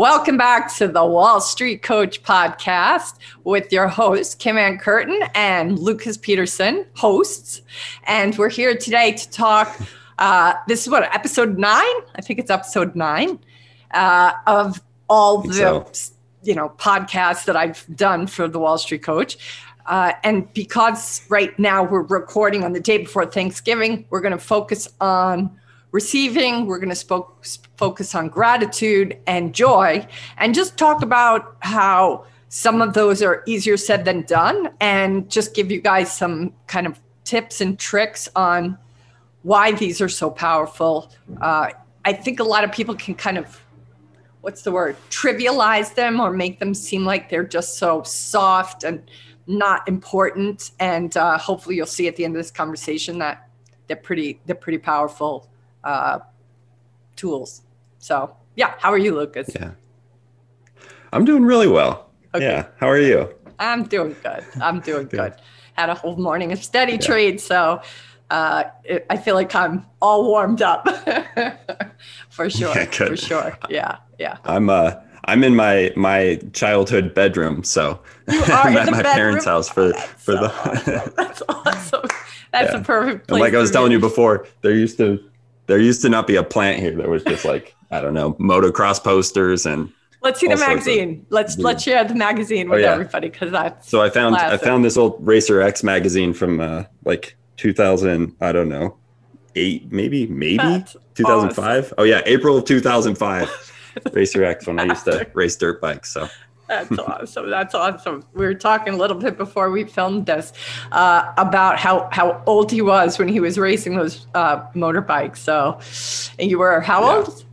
Welcome back to the Wall Street Coach podcast with your host, Kim Ann Curtin and Lucas Peterson, hosts. And we're here today to talk. Uh, this is what, episode nine? I think it's episode nine uh, of all the so. you know podcasts that I've done for the Wall Street Coach. Uh, and because right now we're recording on the day before Thanksgiving, we're going to focus on receiving. We're going to focus on gratitude and joy and just talk about how some of those are easier said than done and just give you guys some kind of tips and tricks on why these are so powerful. Uh, I think a lot of people can kind of, what's the word, trivialize them or make them seem like they're just so soft and not important. And uh, hopefully you'll see at the end of this conversation that they're pretty, they're pretty powerful uh, tools. So yeah, how are you, Lucas? Yeah, I'm doing really well. Okay. Yeah, how are you? I'm doing good. I'm doing good. Had a whole morning of steady yeah. trade, so uh, it, I feel like I'm all warmed up for sure. Yeah, for sure. Yeah, yeah. I'm uh I'm in my my childhood bedroom, so I'm at my bedroom? parents' house for That's for so the. awesome. That's awesome. That's yeah. a perfect place. And like I was telling you before, there used to there used to not be a plant here. There was just like I don't know motocross posters and. Let's see the magazine. Let's let's share the magazine with oh, yeah. everybody because that's. So I found classic. I found this old Racer X magazine from uh, like 2000. I don't know, eight maybe maybe 2005. Awesome. Oh yeah, April of 2005. Racer X when I used to race dirt bikes. So that's awesome. That's awesome. We were talking a little bit before we filmed this uh, about how, how old he was when he was racing those uh, motorbikes. So, and you were how yeah. old?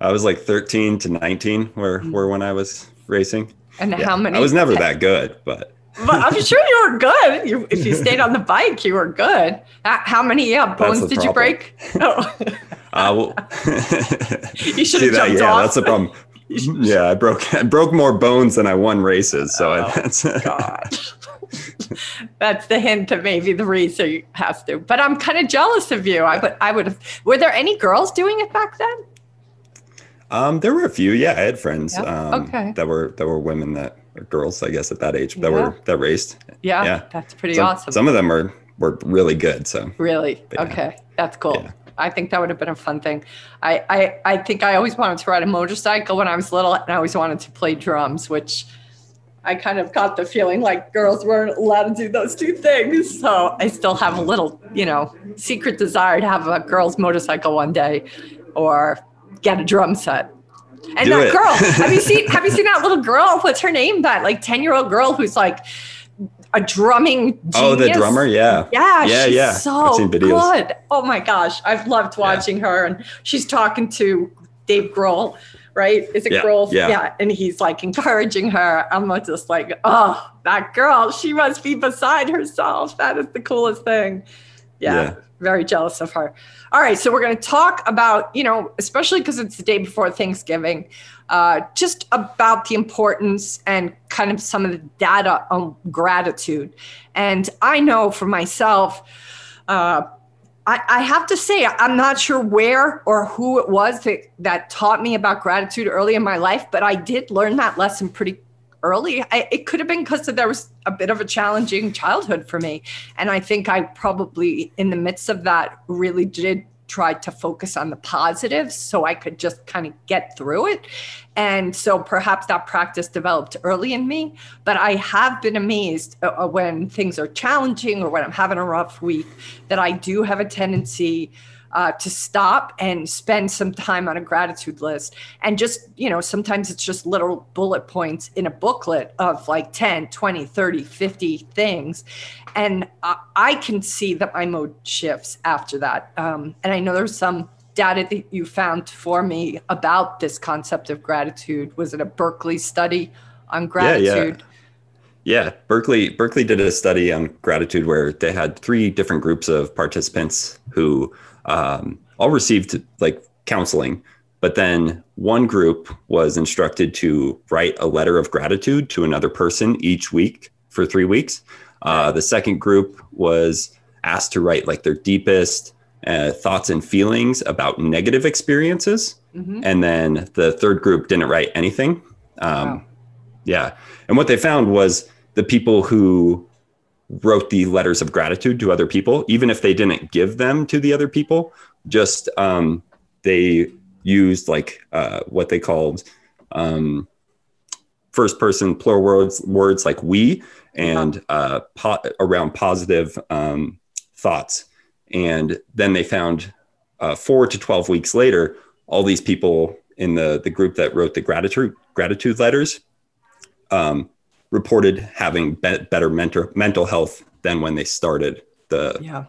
I was like 13 to 19 where, mm-hmm. were when I was racing. And yeah. how many? I was never that good, but. but I'm sure you were good. You, if you stayed on the bike, you were good. How many yeah, bones did problem. you break? Oh. Uh, well, you should have jumped that, yeah, off. That's the problem. Yeah, I broke I broke more bones than I won races. So oh, that's gosh. that's the hint that maybe the racer has to. But I'm kind of jealous of you. I would I would have. Were there any girls doing it back then? Um, there were a few. Yeah, I had friends. Um, okay. That were that were women that or girls, I guess, at that age that yeah. were that raced. Yeah, yeah, that's pretty awesome. Some of them were were really good. So really, yeah. okay, that's cool. I think that would have been a fun thing. I, I, I think I always wanted to ride a motorcycle when I was little, and I always wanted to play drums, which I kind of got the feeling like girls weren't allowed to do those two things. So I still have a little, you know, secret desire to have a girl's motorcycle one day or get a drum set. And do that it. girl, have you seen have you seen that little girl? What's her name? That like 10-year-old girl who's like a drumming genius. Oh, the drummer, yeah, yeah, yeah, yeah. So good. Oh my gosh, I've loved watching yeah. her, and she's talking to Dave Grohl, right? Is it yeah, Grohl? Yeah. yeah, and he's like encouraging her. I'm just like, oh, that girl, she must be beside herself. That is the coolest thing. yeah. yeah very jealous of her. All right, so we're going to talk about, you know, especially because it's the day before Thanksgiving, uh, just about the importance and kind of some of the data on gratitude. And I know for myself, uh, I, I, have to say, I'm not sure where or who it was that, that taught me about gratitude early in my life, but I did learn that lesson pretty early. I, it could have been because there was a bit of a challenging childhood for me. And I think I probably, in the midst of that, really did try to focus on the positives so I could just kind of get through it. And so perhaps that practice developed early in me. But I have been amazed uh, uh when things are challenging or when I'm having a rough week that I do have a tendency uh, to stop and spend some time on a gratitude list. And just, you know, sometimes it's just little bullet points in a booklet of like 10, 20, 30, 50 things. And I, I can see that my mode shifts after that. Um, and I know there's some data that you found for me about this concept of gratitude. Was it a Berkeley study on gratitude? Yeah, yeah. Yeah, Berkeley Berkeley did a study on gratitude where they had three different groups of participants who um, all received like counseling, but then one group was instructed to write a letter of gratitude to another person each week for three weeks. Uh, the second group was asked to write like their deepest uh, thoughts and feelings about negative experiences. Mm-hmm. And then the third group didn't write anything. Um, wow. Yeah. And what they found was the people who wrote the letters of gratitude to other people, even if they didn't give them to the other people, just um, they used like uh, what they called um, first person plural words, words like we and uh, po- around positive um, thoughts. And then they found uh, four to 12 weeks later, all these people in the, the group that wrote the gratitude, gratitude letters um, reported having be- better mental, mental health than when they started the, yeah.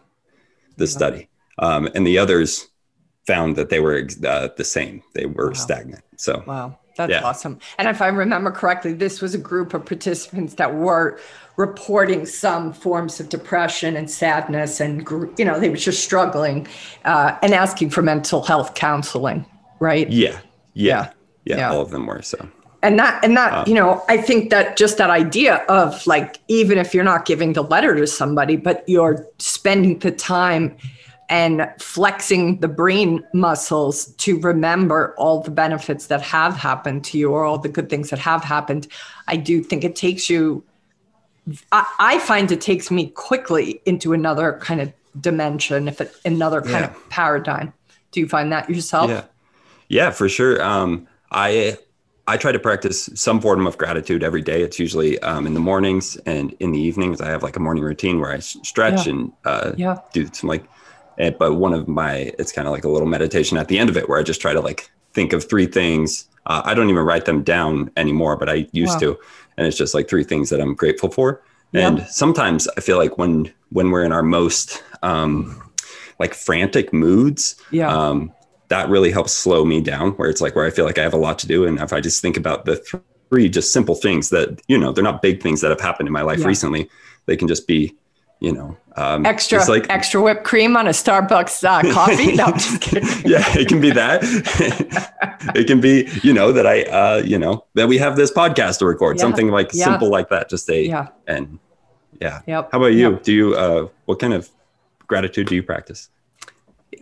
the yeah. study. Um, and the others found that they were uh, the same. They were wow. stagnant. So, wow. That's yeah. awesome. And if I remember correctly, this was a group of participants that were reporting some forms of depression and sadness, and you know they were just struggling uh, and asking for mental health counseling, right? Yeah, yeah, yeah. yeah. All of them were so. And that, and that, um, you know, I think that just that idea of like, even if you're not giving the letter to somebody, but you're spending the time and flexing the brain muscles to remember all the benefits that have happened to you or all the good things that have happened. I do think it takes you, I, I find it takes me quickly into another kind of dimension, if it, another kind yeah. of paradigm. Do you find that yourself? Yeah, yeah, for sure. Um, I I try to practice some form of gratitude every day. It's usually um, in the mornings and in the evenings. I have like a morning routine where I stretch yeah. and uh, yeah. do some like but one of my, it's kind of like a little meditation at the end of it where I just try to like think of three things. Uh, I don't even write them down anymore, but I used wow. to. And it's just like three things that I'm grateful for. Yeah. And sometimes I feel like when, when we're in our most, um, like frantic moods, yeah. um, that really helps slow me down where it's like where I feel like I have a lot to do. And if I just think about the three just simple things that, you know, they're not big things that have happened in my life yeah. recently, they can just be you know, um, extra like, extra whipped cream on a Starbucks uh, coffee. No, I'm just kidding. yeah, it can be that. it can be, you know, that I, uh, you know, that we have this podcast to record, yeah. something like yeah. simple like that. Just a yeah, and yeah. Yep. How about you? Yep. Do you, uh, what kind of gratitude do you practice?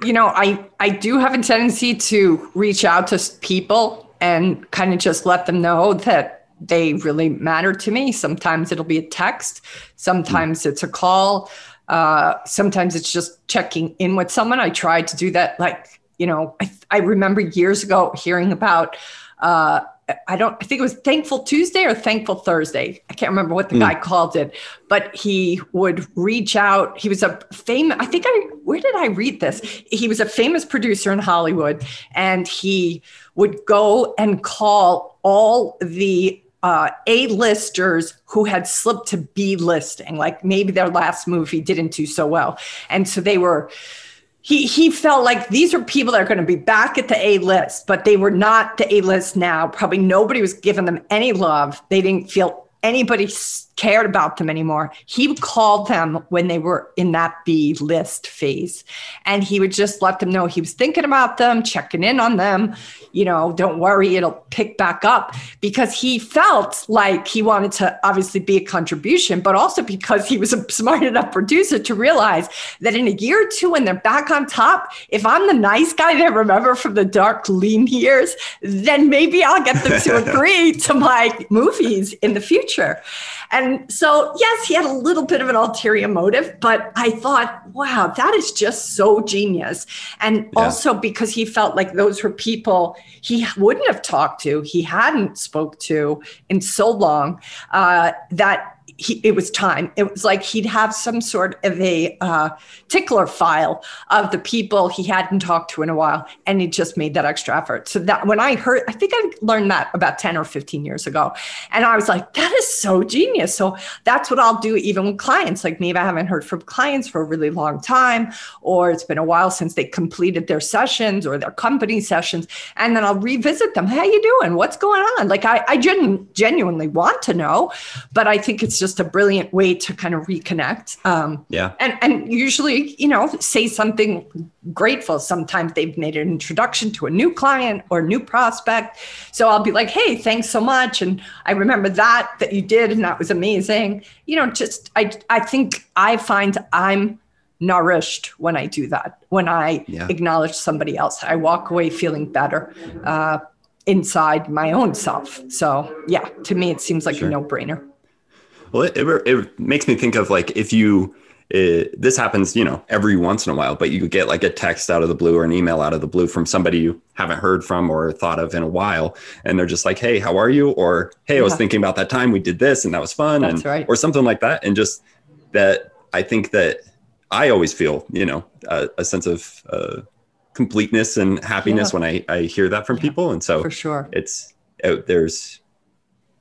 You know, I I do have a tendency to reach out to people and kind of just let them know that they really matter to me. Sometimes it'll be a text, sometimes it's a call, uh, sometimes it's just checking in with someone. I tried to do that, like, you know, I, I remember years ago hearing about, uh, I don't, I think it was Thankful Tuesday or Thankful Thursday. I can't remember what the mm. guy called it, but he would reach out. He was a famous, I think I, where did I read this? He was a famous producer in Hollywood and he would go and call all the uh, A-listers who had slipped to B-listing, like maybe their last movie didn't do so well. And so they were, he, he felt like these are people that are going to be back at the A list, but they were not the A list now. Probably nobody was giving them any love. They didn't feel anybody cared about them anymore. He would call them when they were in that B list phase. And he would just let them know he was thinking about them, checking in on them. You know, don't worry, it'll pick back up because he felt like he wanted to obviously be a contribution, but also because he was a smart enough producer to realize that in a year or two, when they're back on top, if I'm the nice guy they remember from the dark, lean years, then maybe I'll get them to agree to my movies in the future. And so, yes, he had a little bit of an ulterior motive, but I thought, wow, that is just so genius. And yeah. also because he felt like those were people he wouldn't have talked to, he hadn't spoke to in so long, uh, that he, it was time. It was like he'd have some sort of a uh, tickler file of the people he hadn't talked to in a while, and he just made that extra effort. So that when I heard, I think I learned that about ten or fifteen years ago, and I was like, that is so genius. So that's what I'll do even with clients. Like maybe I haven't heard from clients for a really long time, or it's been a while since they completed their sessions or their company sessions, and then I'll revisit them. How you doing? What's going on? Like I, I genu- genuinely want to know, but I think it's it's just a brilliant way to kind of reconnect. Um, yeah. And and usually, you know, say something grateful. Sometimes they've made an introduction to a new client or new prospect. So I'll be like, hey, thanks so much. And I remember that that you did, and that was amazing. You know, just I I think I find I'm nourished when I do that. When I yeah. acknowledge somebody else, I walk away feeling better. Uh, inside my own self. So, yeah, to me, it seems like sure. a no brainer. Well, it, it, it, makes me think of like if you, it, this happens, you know, every once in a while, but you get like a text out of the blue or an email out of the blue from somebody you haven't heard from or thought of in a while. And they're just like, hey, how are you? Or, hey, I was thinking about that time we did this and that was fun. That's and, right. Or something like that. And just that I think that I always feel, you know, a, a sense of, uh, completeness and happiness yeah. when I, I hear that from yeah, people. And so for sure, it's uh, there's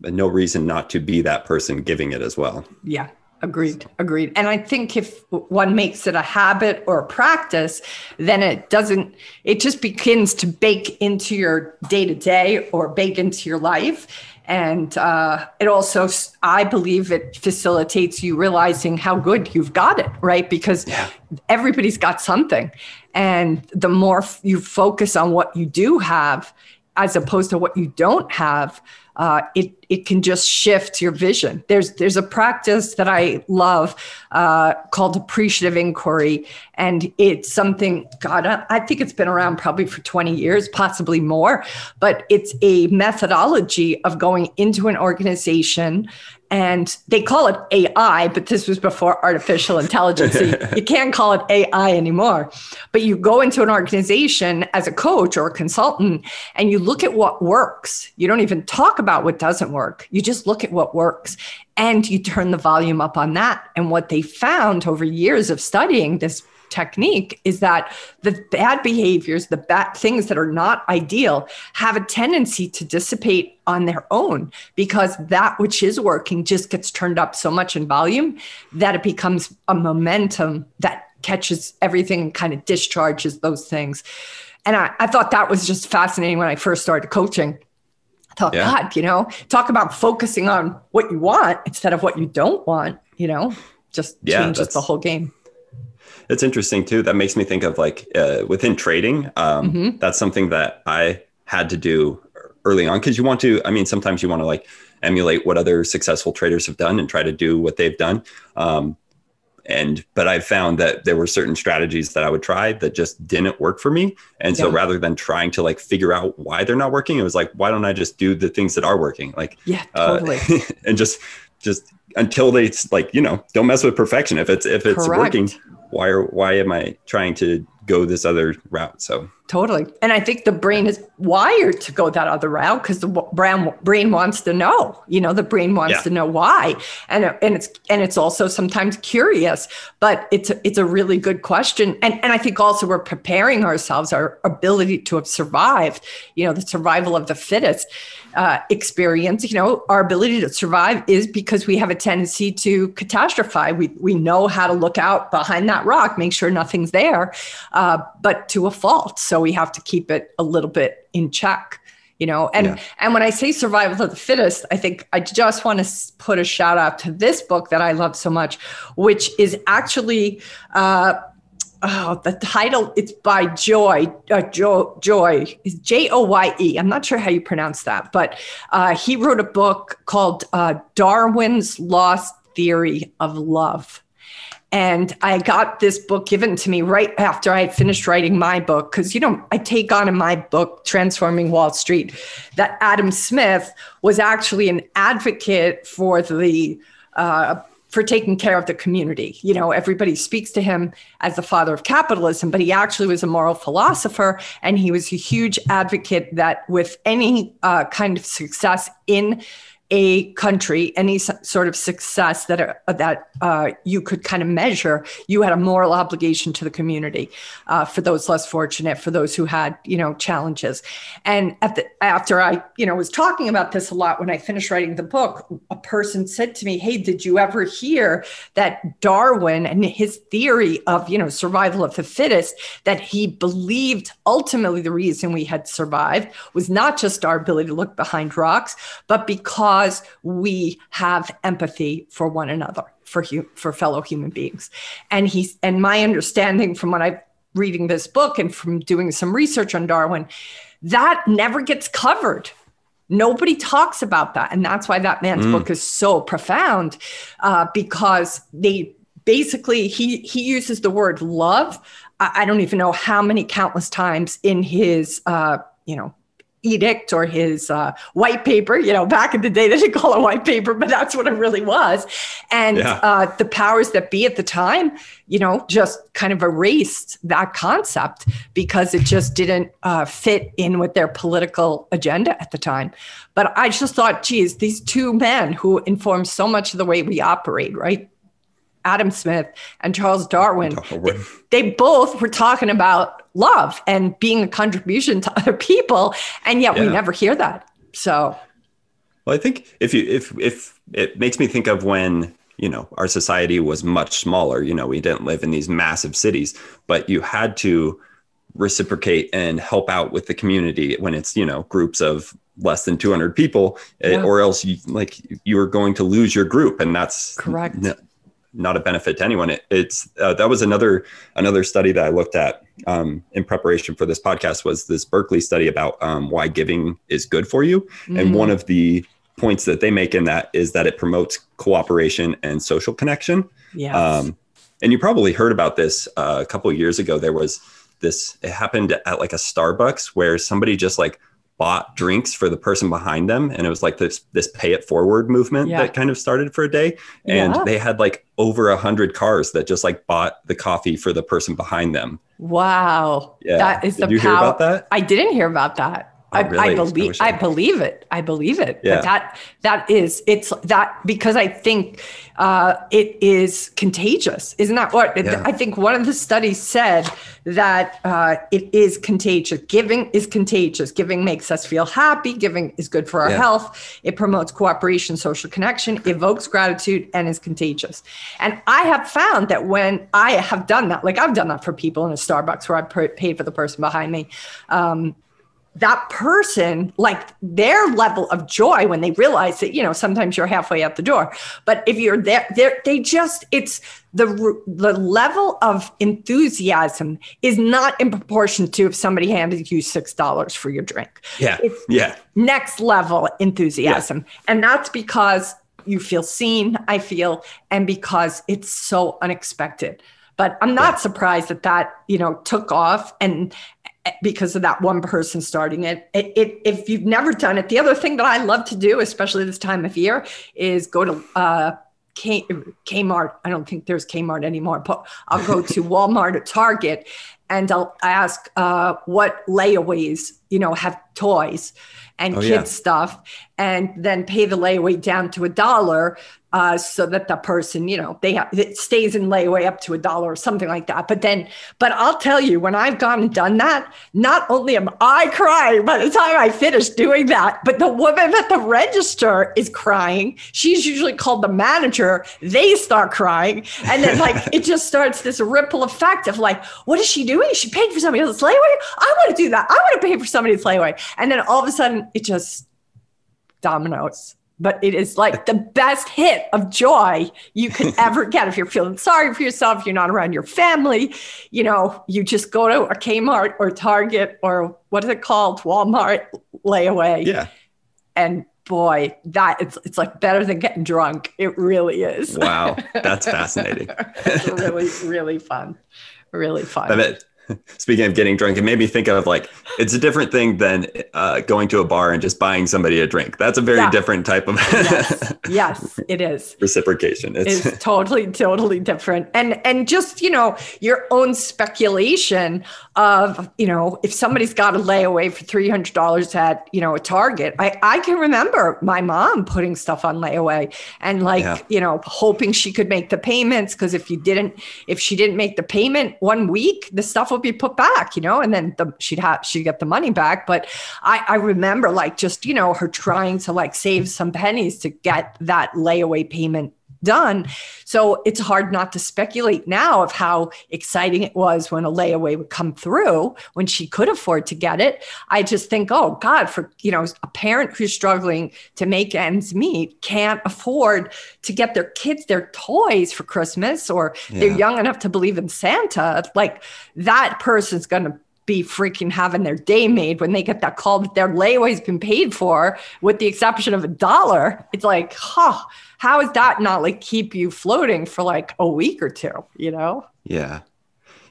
no reason not to be that person giving it as well. Yeah. Agreed. Agreed. And I think if one makes it a habit or a practice, then it doesn't, it just begins to bake into your day to day or bake into your life. And uh, it also, I believe it facilitates you realizing how good you've got it, right? Because yeah. everybody's got something. And the more you focus on what you do have, as opposed to what you don't have, uh, it it can just shift your vision. There's there's a practice that I love uh, called appreciative inquiry, and it's something God I think it's been around probably for 20 years, possibly more. But it's a methodology of going into an organization and they call it AI, but this was before artificial intelligence. So you, you, can't call it AI anymore. But you go into an organization as a coach or a consultant and you look at what works. You don't even talk about what doesn't work. You just look at what works and you turn the volume up on that. And what they found over years of studying this technique is that the bad behaviors, the bad things that are not ideal, have a tendency to dissipate on their own because that which is working just gets turned up so much in volume that it becomes a momentum that catches everything and kind of discharges those things. And I, I thought that was just fascinating when I first started coaching. I thought, yeah. God, you know, talk about focusing on what you want instead of what you don't want, you know, just yeah, changes the whole game. It's interesting too. That makes me think of like uh, within trading. Um, mm-hmm. That's something that I had to do early on because you want to. I mean, sometimes you want to like emulate what other successful traders have done and try to do what they've done. Um, and but I found that there were certain strategies that I would try that just didn't work for me. And so rather than trying to like figure out why they're not working, it was like, why don't I just do the things that are working? Like, yeah, totally. Uh, and just just until they like you know don't mess with perfection if it's if it's Correct. working why are why am I trying to go this other route? So totally, and I think the brain is wired to go that other route because the brain brain wants to know. You know, the brain wants yeah. to know why, and and it's and it's also sometimes curious, but it's a, it's a really good question, and and I think also we're preparing ourselves, our ability to have survived. You know, the survival of the fittest uh, experience, you know, our ability to survive is because we have a tendency to catastrophize. We, we know how to look out behind that rock, make sure nothing's there, uh, but to a fault. So we have to keep it a little bit in check you know and yeah. and when i say survival of the fittest i think i just want to put a shout out to this book that i love so much which is actually uh, oh, the title, it's by Joy, uh, jo, Joy, J O Y E. I'm not sure how you pronounce that, but uh, he wrote a book called uh, Darwin's Lost Theory of Love. And I got this book given to me right after I had finished writing my book. Because, you know, I take on in my book, Transforming Wall Street, that Adam Smith was actually an advocate for the uh, for taking care of the community. You know, everybody speaks to him as the father of capitalism, but he actually was a moral philosopher and he was a huge advocate that with any uh, kind of success in a country, any sort of success that uh, that uh, you could kind of measure, you had a moral obligation to the community uh, for those less fortunate, for those who had you know challenges. And the, after I you know was talking about this a lot when I finished writing the book, a person said to me, "Hey, did you ever hear that Darwin and his theory of you know survival of the fittest that he believed ultimately the reason we had survived was not just our ability to look behind rocks, but because because we have empathy for one another, for hu- for fellow human beings. And he's and my understanding from when I'm reading this book and from doing some research on Darwin, that never gets covered. Nobody talks about that, and that's why that man's mm. book is so profound, uh, because they basically he he uses the word love. I, I don't even know how many countless times in his uh, you know edict or his uh, white paper. You know, back in the day, they didn't call it white paper, but that's what it really was. And yeah. uh, the powers that be at the time, you know, just kind of erased that concept because it just didn't uh, fit in with their political agenda at the time. But I just thought, geez, these two men who inform so much of the way we operate, right? Adam Smith and Charles Darwin, Darwin. They, they, both were talking about love and being a contribution to other people, and yet yeah. we never hear that. So, well, I think if you if if it makes me think of when you know our society was much smaller. You know, we didn't live in these massive cities, but you had to reciprocate and help out with the community when it's you know groups of less than 200 people eh, yeah. or else you like you are going to lose your group and that's correct not a benefit to anyone. It, it's uh, that was another another study that I looked at um, in preparation for this podcast was this Berkeley study about um, why giving is good for you, mm. and one of the points that they make in that is that it promotes cooperation and social connection. Yeah. Um, and you probably heard about this uh, a couple years ago. There was this. It happened at like a Starbucks where somebody just like bought drinks for the person behind them and it was like this this pay it forward movement yeah. that kind of started for a day and yeah. they had like over a hundred cars that just like bought the coffee for the person behind them wow yeah that is Did the you power. hear about that i didn't hear about that I, really? I, believe I, I, believe it. I believe it. Yeah. But that that is it's that because I think uh, it is contagious. Isn't that what yeah. I think? One of the studies said that uh, it is contagious. Giving is contagious. Giving makes us feel happy. Giving is good for our yeah. health. It promotes cooperation, social connection, evokes gratitude, and is contagious. And I have found that when I have done that, like I've done that for people in a Starbucks where I paid for the person behind me. Um, that person like their level of joy when they realize that you know sometimes you're halfway out the door. But if you're there they just it's the the level of enthusiasm is not in proportion to if somebody handed you six dollars for your drink. Yeah it's yeah. next level enthusiasm. Yeah. and that's because you feel seen i feel and because it's so unexpected. But i'm not yeah. surprised that that you know took off and because of that one person starting it. It, it. If you've never done it, the other thing that I love to do, especially this time of year, is go to uh, K, Kmart. I don't think there's Kmart anymore, but I'll go to Walmart or Target and I'll ask uh, what layaways, you know, have toys and oh, kids yeah. stuff, and then pay the layaway down to a dollar uh, so that the person, you know, they have, it stays in layaway up to a dollar or something like that. But then, but I'll tell you, when I've gone and done that, not only am I crying by the time I finish doing that, but the woman at the register is crying. She's usually called the manager. They start crying. And then, like, it just starts this ripple effect of like, what is she doing? She paid for somebody else's layaway. I want to do that. I want to pay for somebody's layaway. And then all of a sudden, it just dominoes. But it is like the best hit of joy you could ever get if you're feeling sorry for yourself you're not around your family. You know you just go to a kmart or target or what is it called? Walmart layaway yeah. And boy that it's, it's like better than getting drunk. It really is. Wow. That's fascinating. It's really really fun. Really fun. I bet speaking of getting drunk, it made me think of like it's a different thing than uh, going to a bar and just buying somebody a drink. That's a very yeah. different type of yes. yes, it is reciprocation. It's, it's totally totally different, and and just you know your own speculation of you know if somebody's got a layaway for three hundred dollars at you know a Target. I I can remember my mom putting stuff on layaway and like yeah. you know hoping she could make the payments because if you didn't if she didn't make the payment one week the stuff would be put back, you know, and then the, she'd have she'd get the money back. But I, I remember like just you know her trying to like save some pennies to get that layaway payment done. So it's hard not to speculate now of how exciting it was when a layaway would come through when she could afford to get it. I just think, oh God, for you know, a parent who's struggling to make ends meet can't afford to get their kids their toys for Christmas or yeah. they're young enough to believe in Santa. Like that person's gonna be freaking having their day made when they get that call that their layaway's been paid for, with the exception of a dollar. It's like, huh, how is that not like keep you floating for like a week or two, you know? Yeah.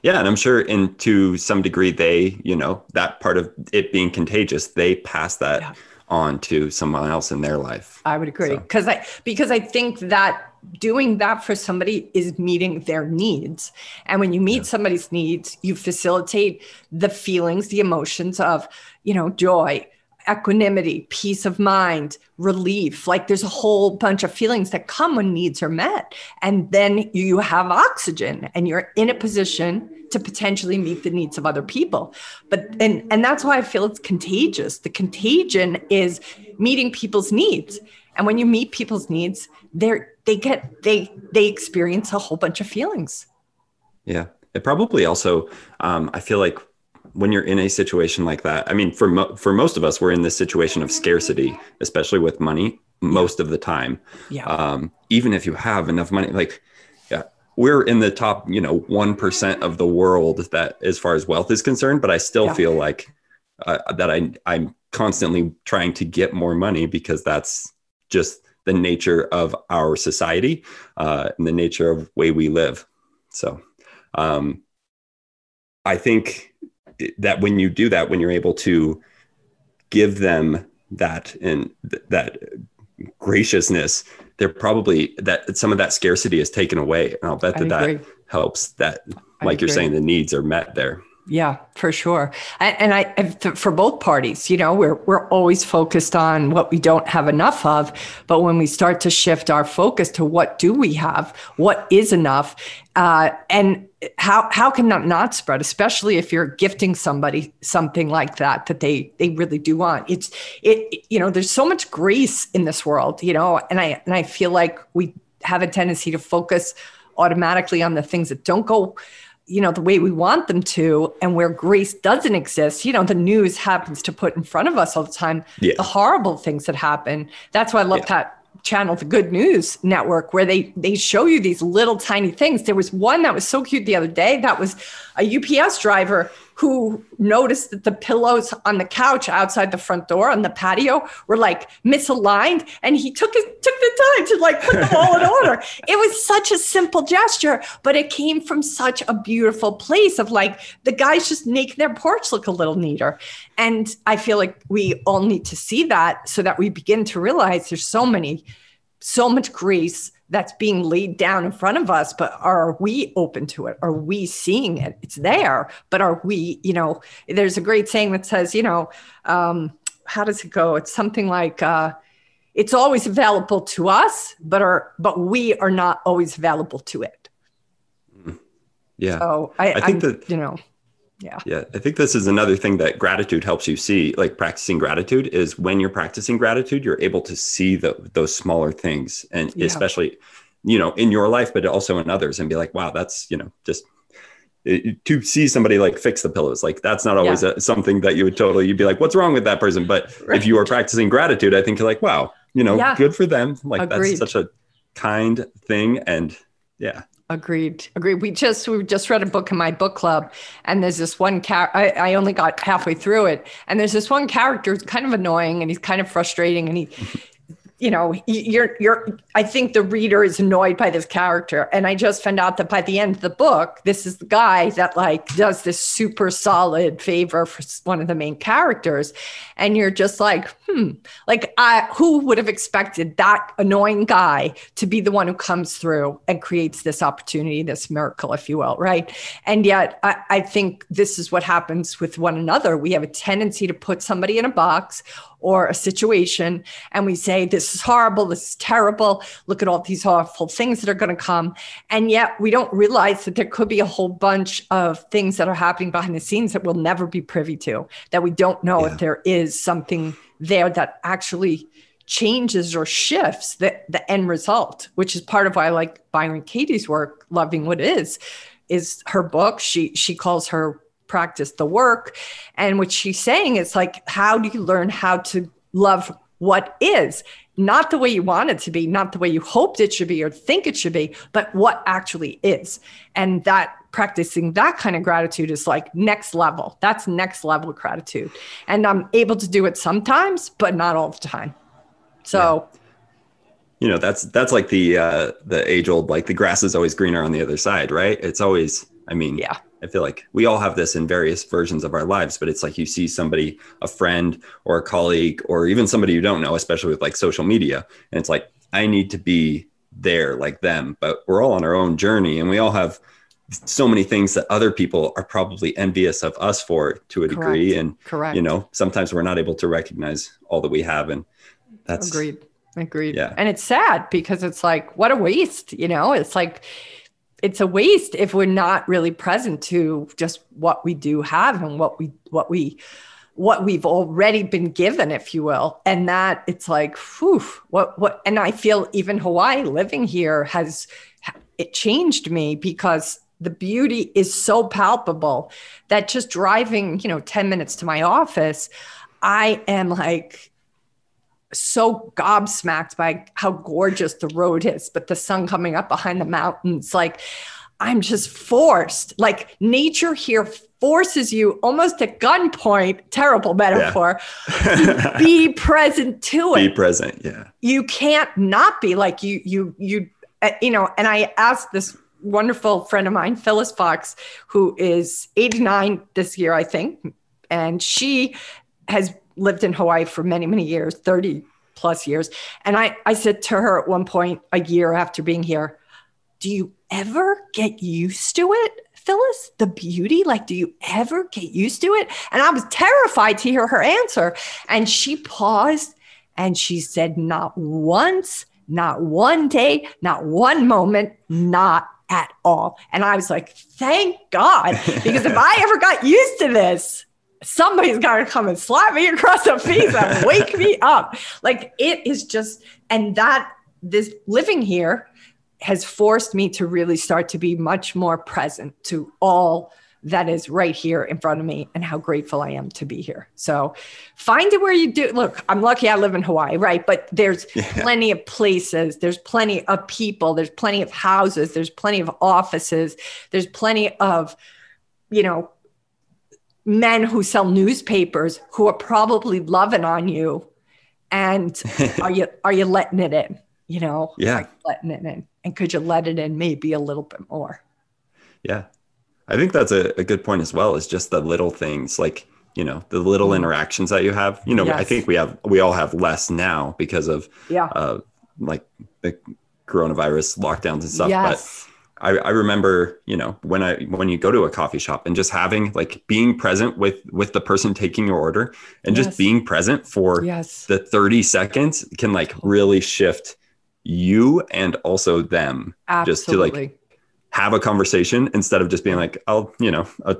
Yeah. And I'm sure in to some degree they, you know, that part of it being contagious, they pass that yeah. on to someone else in their life. I would agree. Because so. I because I think that doing that for somebody is meeting their needs. And when you meet yeah. somebody's needs, you facilitate the feelings, the emotions of, you know, joy, equanimity, peace of mind, relief. Like there's a whole bunch of feelings that come when needs are met. And then you have oxygen and you're in a position to potentially meet the needs of other people. But and and that's why I feel it's contagious. The contagion is meeting people's needs. And when you meet people's needs, they're they get they they experience a whole bunch of feelings yeah it probably also um, i feel like when you're in a situation like that i mean for mo- for most of us we're in this situation of scarcity especially with money most yeah. of the time yeah um, even if you have enough money like yeah we're in the top you know 1% of the world that as far as wealth is concerned but i still yeah. feel like uh, that i i'm constantly trying to get more money because that's just the nature of our society uh, and the nature of way we live. So um, I think that when you do that, when you're able to give them that and th- that graciousness, they're probably that some of that scarcity is taken away. And I'll bet that that helps that, like you're saying, the needs are met there. Yeah, for sure. And I, for both parties, you know, we're we're always focused on what we don't have enough of, but when we start to shift our focus to what do we have, what is enough, uh, and how how can that not spread, especially if you're gifting somebody something like that that they they really do want. It's it you know, there's so much grace in this world, you know, and I and I feel like we have a tendency to focus automatically on the things that don't go you know the way we want them to and where grace doesn't exist you know the news happens to put in front of us all the time yeah. the horrible things that happen that's why i love yeah. that channel the good news network where they they show you these little tiny things there was one that was so cute the other day that was a ups driver who noticed that the pillows on the couch outside the front door on the patio were like misaligned and he took his, took the time to like put them all in order. It was such a simple gesture but it came from such a beautiful place of like the guys just making their porch look a little neater. And i feel like we all need to see that so that we begin to realize there's so many so much grace that's being laid down in front of us but are we open to it? Are we seeing it? It's there but are we you know there's a great saying that says you know um, how does it go? It's something like uh, it's always available to us but are but we are not always available to it. Mm. yeah. So i, I think I'm, that you know yeah yeah i think this is another thing that gratitude helps you see like practicing gratitude is when you're practicing gratitude you're able to see the, those smaller things and yeah. especially you know in your life but also in others and be like wow that's you know just it, to see somebody like fix the pillows like that's not always yeah. a, something that you would totally you'd be like what's wrong with that person but right. if you are practicing gratitude i think you're like wow you know yeah. good for them like Agreed. that's such a kind thing and yeah Agreed. Agreed. We just we just read a book in my book club, and there's this one character. I only got halfway through it, and there's this one character who's kind of annoying and he's kind of frustrating, and he you know you're you're i think the reader is annoyed by this character. And i just found out that by the end of the book this is the guy that like does this super solid favor for one of the main characters. And you're just like hmm like i who would have expected that annoying guy to be the one who comes through and creates this opportunity this miracle if you will right? And yet i, I think this is what happens with one another. We have a tendency to put somebody in a box or a situation and we say, This is horrible, this is terrible, look at all these awful things that are going to come. And yet we don't realize that there could be a whole bunch of things that are happening behind the scenes that we'll never be privy to, that we don't know yeah. if there is something there that actually changes or shifts the, the end result, which is part of why I like Byron Katie's work, Loving What Is, is her book. She she calls her practice the work. And what she's saying is like, how do you learn how to love what is? Not the way you want it to be, not the way you hoped it should be or think it should be, but what actually is. And that practicing that kind of gratitude is like next level. That's next level gratitude. And I'm able to do it sometimes, but not all the time. So yeah. you know, that's that's like the uh the age old like the grass is always greener on the other side, right? It's always I mean, yeah. I feel like we all have this in various versions of our lives, but it's like you see somebody, a friend or a colleague, or even somebody you don't know, especially with like social media. And it's like, I need to be there like them, but we're all on our own journey and we all have so many things that other people are probably envious of us for to a Correct. degree. And, Correct. you know, sometimes we're not able to recognize all that we have. And that's agreed. Agreed. Yeah. And it's sad because it's like, what a waste, you know? It's like, it's a waste if we're not really present to just what we do have and what we what we what we've already been given if you will. And that it's like whew, what what and i feel even hawaii living here has it changed me because the beauty is so palpable that just driving you know 10 minutes to my office i am like so gobsmacked by how gorgeous the road is, but the sun coming up behind the mountains, like I'm just forced. Like nature here forces you almost at gunpoint, terrible metaphor, yeah. be present to it. Be present, yeah. You can't not be like you, you, you, uh, you know, and I asked this wonderful friend of mine, Phyllis Fox, who is 89 this year, I think. And she has lived in Hawaii for many, many years, 30 plus years. And I, I said to her at one point, a year after being here, do you ever get used to it, Phyllis? The beauty? Like, do you ever get used to it? And I was terrified to hear her answer. And she paused and she said, Not once, not one day, not one moment, not at all. And I was like, Thank God. Because if I ever got used to this, somebody's got to come and slap me across the face and wake me up. Like it is just, and that this living here has forced me to really start to be much more present to all that is right here in front of me and how grateful I am to be here. So find it where you do. Look, I'm lucky I live in Hawaii, right? But there's yeah. plenty of places, there's plenty of people, there's plenty of houses, there's plenty of offices, there's plenty of, you know, men who sell newspapers who are probably loving on you and are you are you letting it in you know? Yeah. Letting it in? And could you let it in maybe a little bit more? Yeah. I think that's a, a good point as well. Is just the little things like you know the little mm. interactions that you have. You know yes. i think we have we all have less now because of yeah. uh like the coronavirus lockdowns and stuff yes. but I, I remember, you know, when I when you go to a coffee shop and just having like being present with with the person taking your order and yes. just being present for yes. the 30 seconds can like really shift you and also them Absolutely. just to like have a conversation instead of just being like, oh, you know, a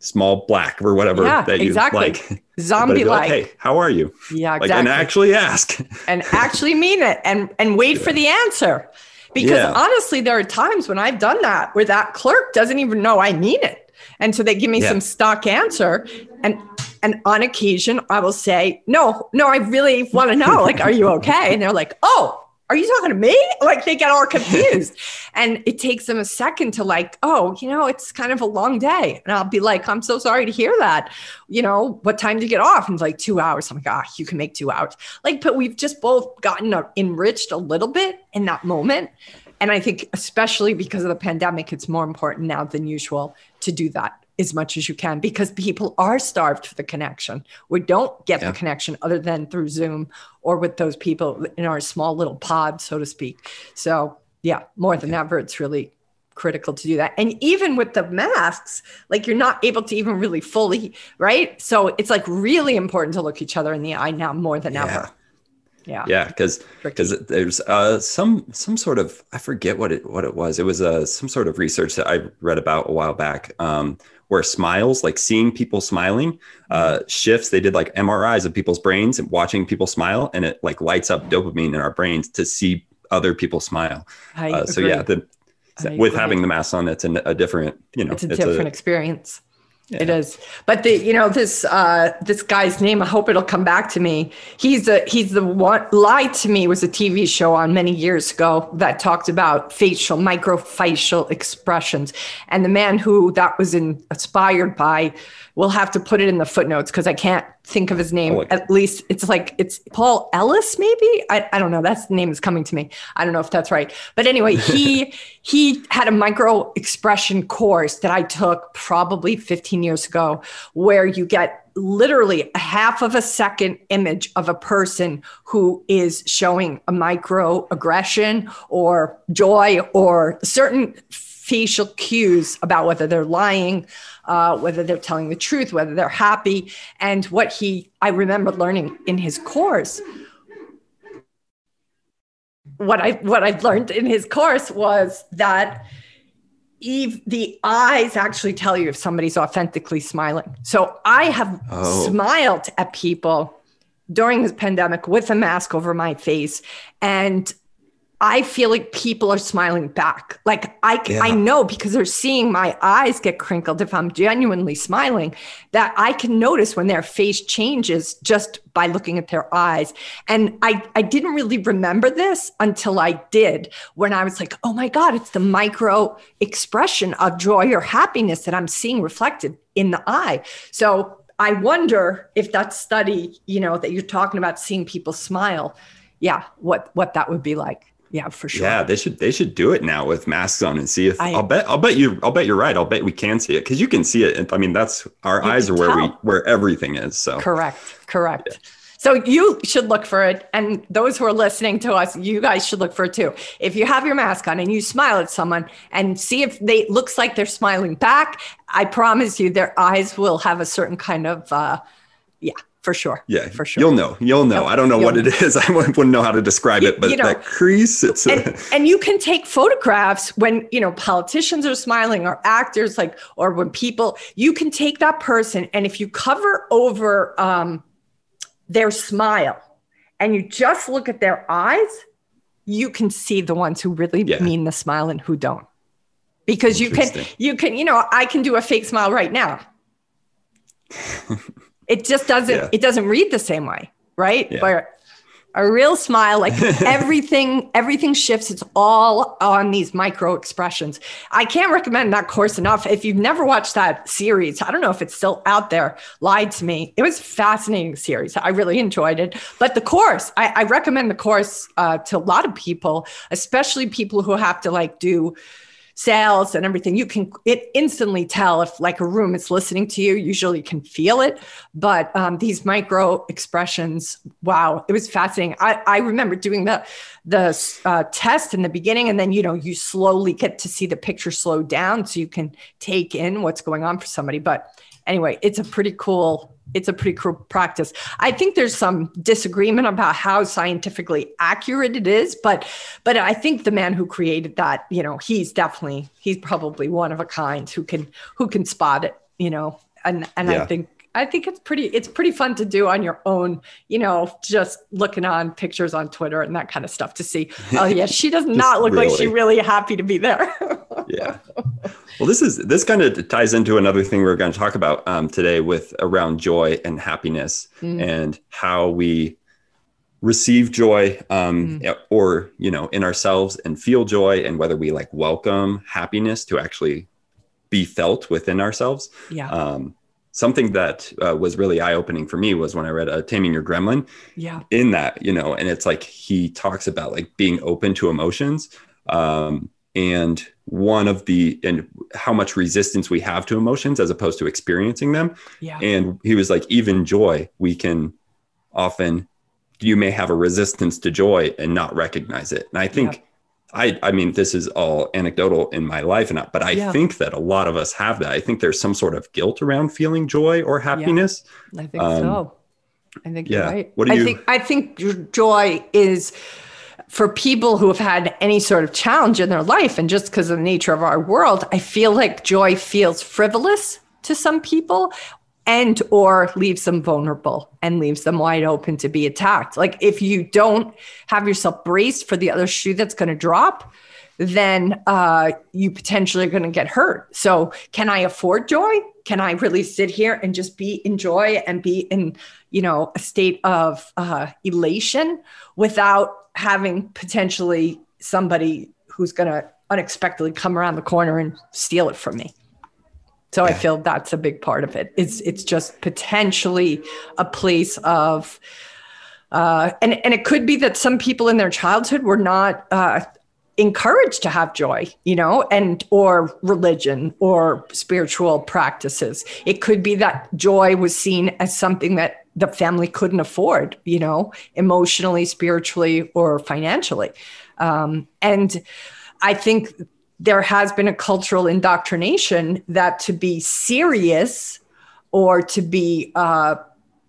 small black or whatever yeah, that you exactly. like. Zombie like. Hey, how are you? Yeah, exactly. Like, and actually ask. and actually mean it and and wait yeah. for the answer. Because yeah. honestly, there are times when I've done that where that clerk doesn't even know I mean it. And so they give me yeah. some stock answer. And and on occasion I will say, no, no, I really want to know. Like, are you okay? And they're like, oh, are you talking to me? Like they get all confused. and it takes them a second to like, oh, you know, it's kind of a long day. And I'll be like, I'm so sorry to hear that. You know, what time do you get off? And it's like two hours. I'm like, ah, you can make two hours. Like, but we've just both gotten enriched a little bit in that moment. And I think, especially because of the pandemic, it's more important now than usual to do that as much as you can because people are starved for the connection. We don't get yeah. the connection other than through Zoom or with those people in our small little pod, so to speak. So, yeah, more than ever, it's really critical to do that. And even with the masks, like you're not able to even really fully, right? So it's like really important to look each other in the eye now more than yeah. ever. Yeah. Yeah, because because there's uh, some some sort of I forget what it what it was. It was uh, some sort of research that I read about a while back. Um, where smiles, like seeing people smiling, uh, mm-hmm. shifts. They did like MRIs of people's brains and watching people smile, and it like lights up dopamine in our brains to see other people smile. Uh, so yeah, the, with having the mask on, it's a, a different, you know, it's a it's different a, experience. Yeah. It is, but the you know this uh this guy's name. I hope it'll come back to me. He's a he's the one. Lie to Me was a TV show on many years ago that talked about facial microfacial expressions, and the man who that was in, inspired by We'll have to put it in the footnotes because I can't think of his name. At least it's like it's Paul Ellis, maybe. I, I don't know. That's the name that's coming to me. I don't know if that's right. But anyway, he he had a micro expression course that I took probably 15 years ago, where you get literally a half of a second image of a person who is showing a micro aggression or joy or certain facial cues about whether they're lying, uh, whether they're telling the truth, whether they're happy. And what he, I remember learning in his course, what I what I've learned in his course was that Eve, the eyes actually tell you if somebody's authentically smiling. So I have oh. smiled at people during this pandemic with a mask over my face and I feel like people are smiling back. Like I, yeah. I know because they're seeing my eyes get crinkled if I'm genuinely smiling, that I can notice when their face changes just by looking at their eyes. And I, I didn't really remember this until I did when I was like, oh my God, it's the micro expression of joy or happiness that I'm seeing reflected in the eye. So I wonder if that study, you know, that you're talking about seeing people smile, yeah, what what that would be like. Yeah, for sure. Yeah, they should they should do it now with masks on and see if I, will bet I'll bet you I'll bet you're right. I'll bet we can see it because you can see it. I mean, that's our eyes are where tell. we where everything is. So correct, correct. Yeah. So you should look for it, and those who are listening to us, you guys should look for it too. If you have your mask on and you smile at someone and see if they looks like they're smiling back, I promise you, their eyes will have a certain kind of uh, yeah for sure. Yeah, for sure. You'll know. You'll know. I don't know what it is. I wouldn't know how to describe it, but you know, that crease. It's and, a... and you can take photographs when you know politicians are smiling or actors, like or when people. You can take that person, and if you cover over um, their smile, and you just look at their eyes, you can see the ones who really yeah. mean the smile and who don't. Because you can, you can, you know, I can do a fake smile right now. It just doesn't yeah. it doesn't read the same way, right? Yeah. But a real smile, like everything, everything shifts. It's all on these micro expressions. I can't recommend that course enough. If you've never watched that series, I don't know if it's still out there. Lie to Me. It was fascinating series. I really enjoyed it. But the course, I, I recommend the course uh, to a lot of people, especially people who have to like do sales and everything you can it instantly tell if like a room is listening to you. Usually you can feel it. But um, these micro expressions wow it was fascinating. I, I remember doing the the uh, test in the beginning and then you know you slowly get to see the picture slow down so you can take in what's going on for somebody. But anyway it's a pretty cool it's a pretty cool practice. I think there's some disagreement about how scientifically accurate it is, but but I think the man who created that, you know, he's definitely he's probably one of a kind who can who can spot it, you know. And and yeah. I think I think it's pretty it's pretty fun to do on your own, you know, just looking on pictures on Twitter and that kind of stuff to see. Oh yeah, she does not look really. like she's really happy to be there. yeah. Well, this is this kind of ties into another thing we're going to talk about um, today with around joy and happiness mm. and how we receive joy um, mm. or you know in ourselves and feel joy and whether we like welcome happiness to actually be felt within ourselves. Yeah. Um, something that uh, was really eye opening for me was when I read uh, Taming Your Gremlin. Yeah. In that, you know, and it's like he talks about like being open to emotions. Um, and one of the and how much resistance we have to emotions as opposed to experiencing them yeah and he was like even joy we can often you may have a resistance to joy and not recognize it and i think yeah. I, I mean, this is all anecdotal in my life, and but I yeah. think that a lot of us have that. I think there's some sort of guilt around feeling joy or happiness. Yeah, I think um, so. I think yeah. you're right. What do I you think I think joy is for people who have had any sort of challenge in their life and just because of the nature of our world, I feel like joy feels frivolous to some people and or leaves them vulnerable and leaves them wide open to be attacked. Like if you don't have yourself braced for the other shoe that's going to drop, then uh, you potentially are going to get hurt. So, can I afford joy? Can I really sit here and just be in joy and be in, you know, a state of uh, elation without having potentially somebody who's going to unexpectedly come around the corner and steal it from me? So yeah. I feel that's a big part of it. It's it's just potentially a place of uh, and and it could be that some people in their childhood were not uh, encouraged to have joy you know and or religion or spiritual practices it could be that joy was seen as something that the family couldn't afford you know emotionally spiritually or financially um, and i think there has been a cultural indoctrination that to be serious or to be uh,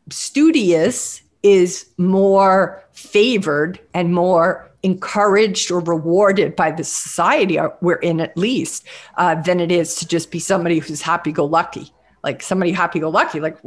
studious is more favored and more encouraged or rewarded by the society we're in at least uh, than it is to just be somebody who's happy-go-lucky like somebody happy-go-lucky like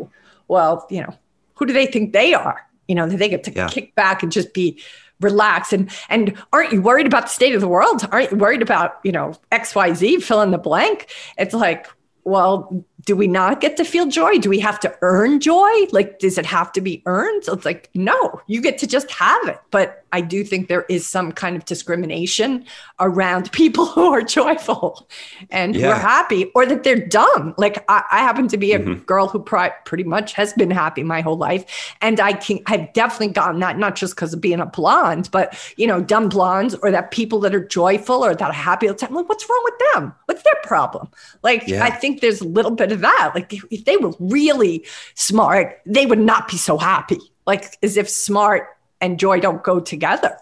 well you know who do they think they are you know they get to yeah. kick back and just be relaxed and and aren't you worried about the state of the world? Aren't you worried about you know xyz fill in the blank? It's like well do we not get to feel joy? Do we have to earn joy? Like, does it have to be earned? So it's like, no, you get to just have it. But I do think there is some kind of discrimination around people who are joyful and yeah. who are happy or that they're dumb. Like, I, I happen to be a mm-hmm. girl who pri- pretty much has been happy my whole life. And I can, I've definitely gotten that, not just because of being a blonde, but, you know, dumb blondes or that people that are joyful or that are happy all the time. Like, what's wrong with them? What's their problem? Like, yeah. I think there's a little bit that. Like if they were really smart, they would not be so happy. Like as if smart and joy don't go together.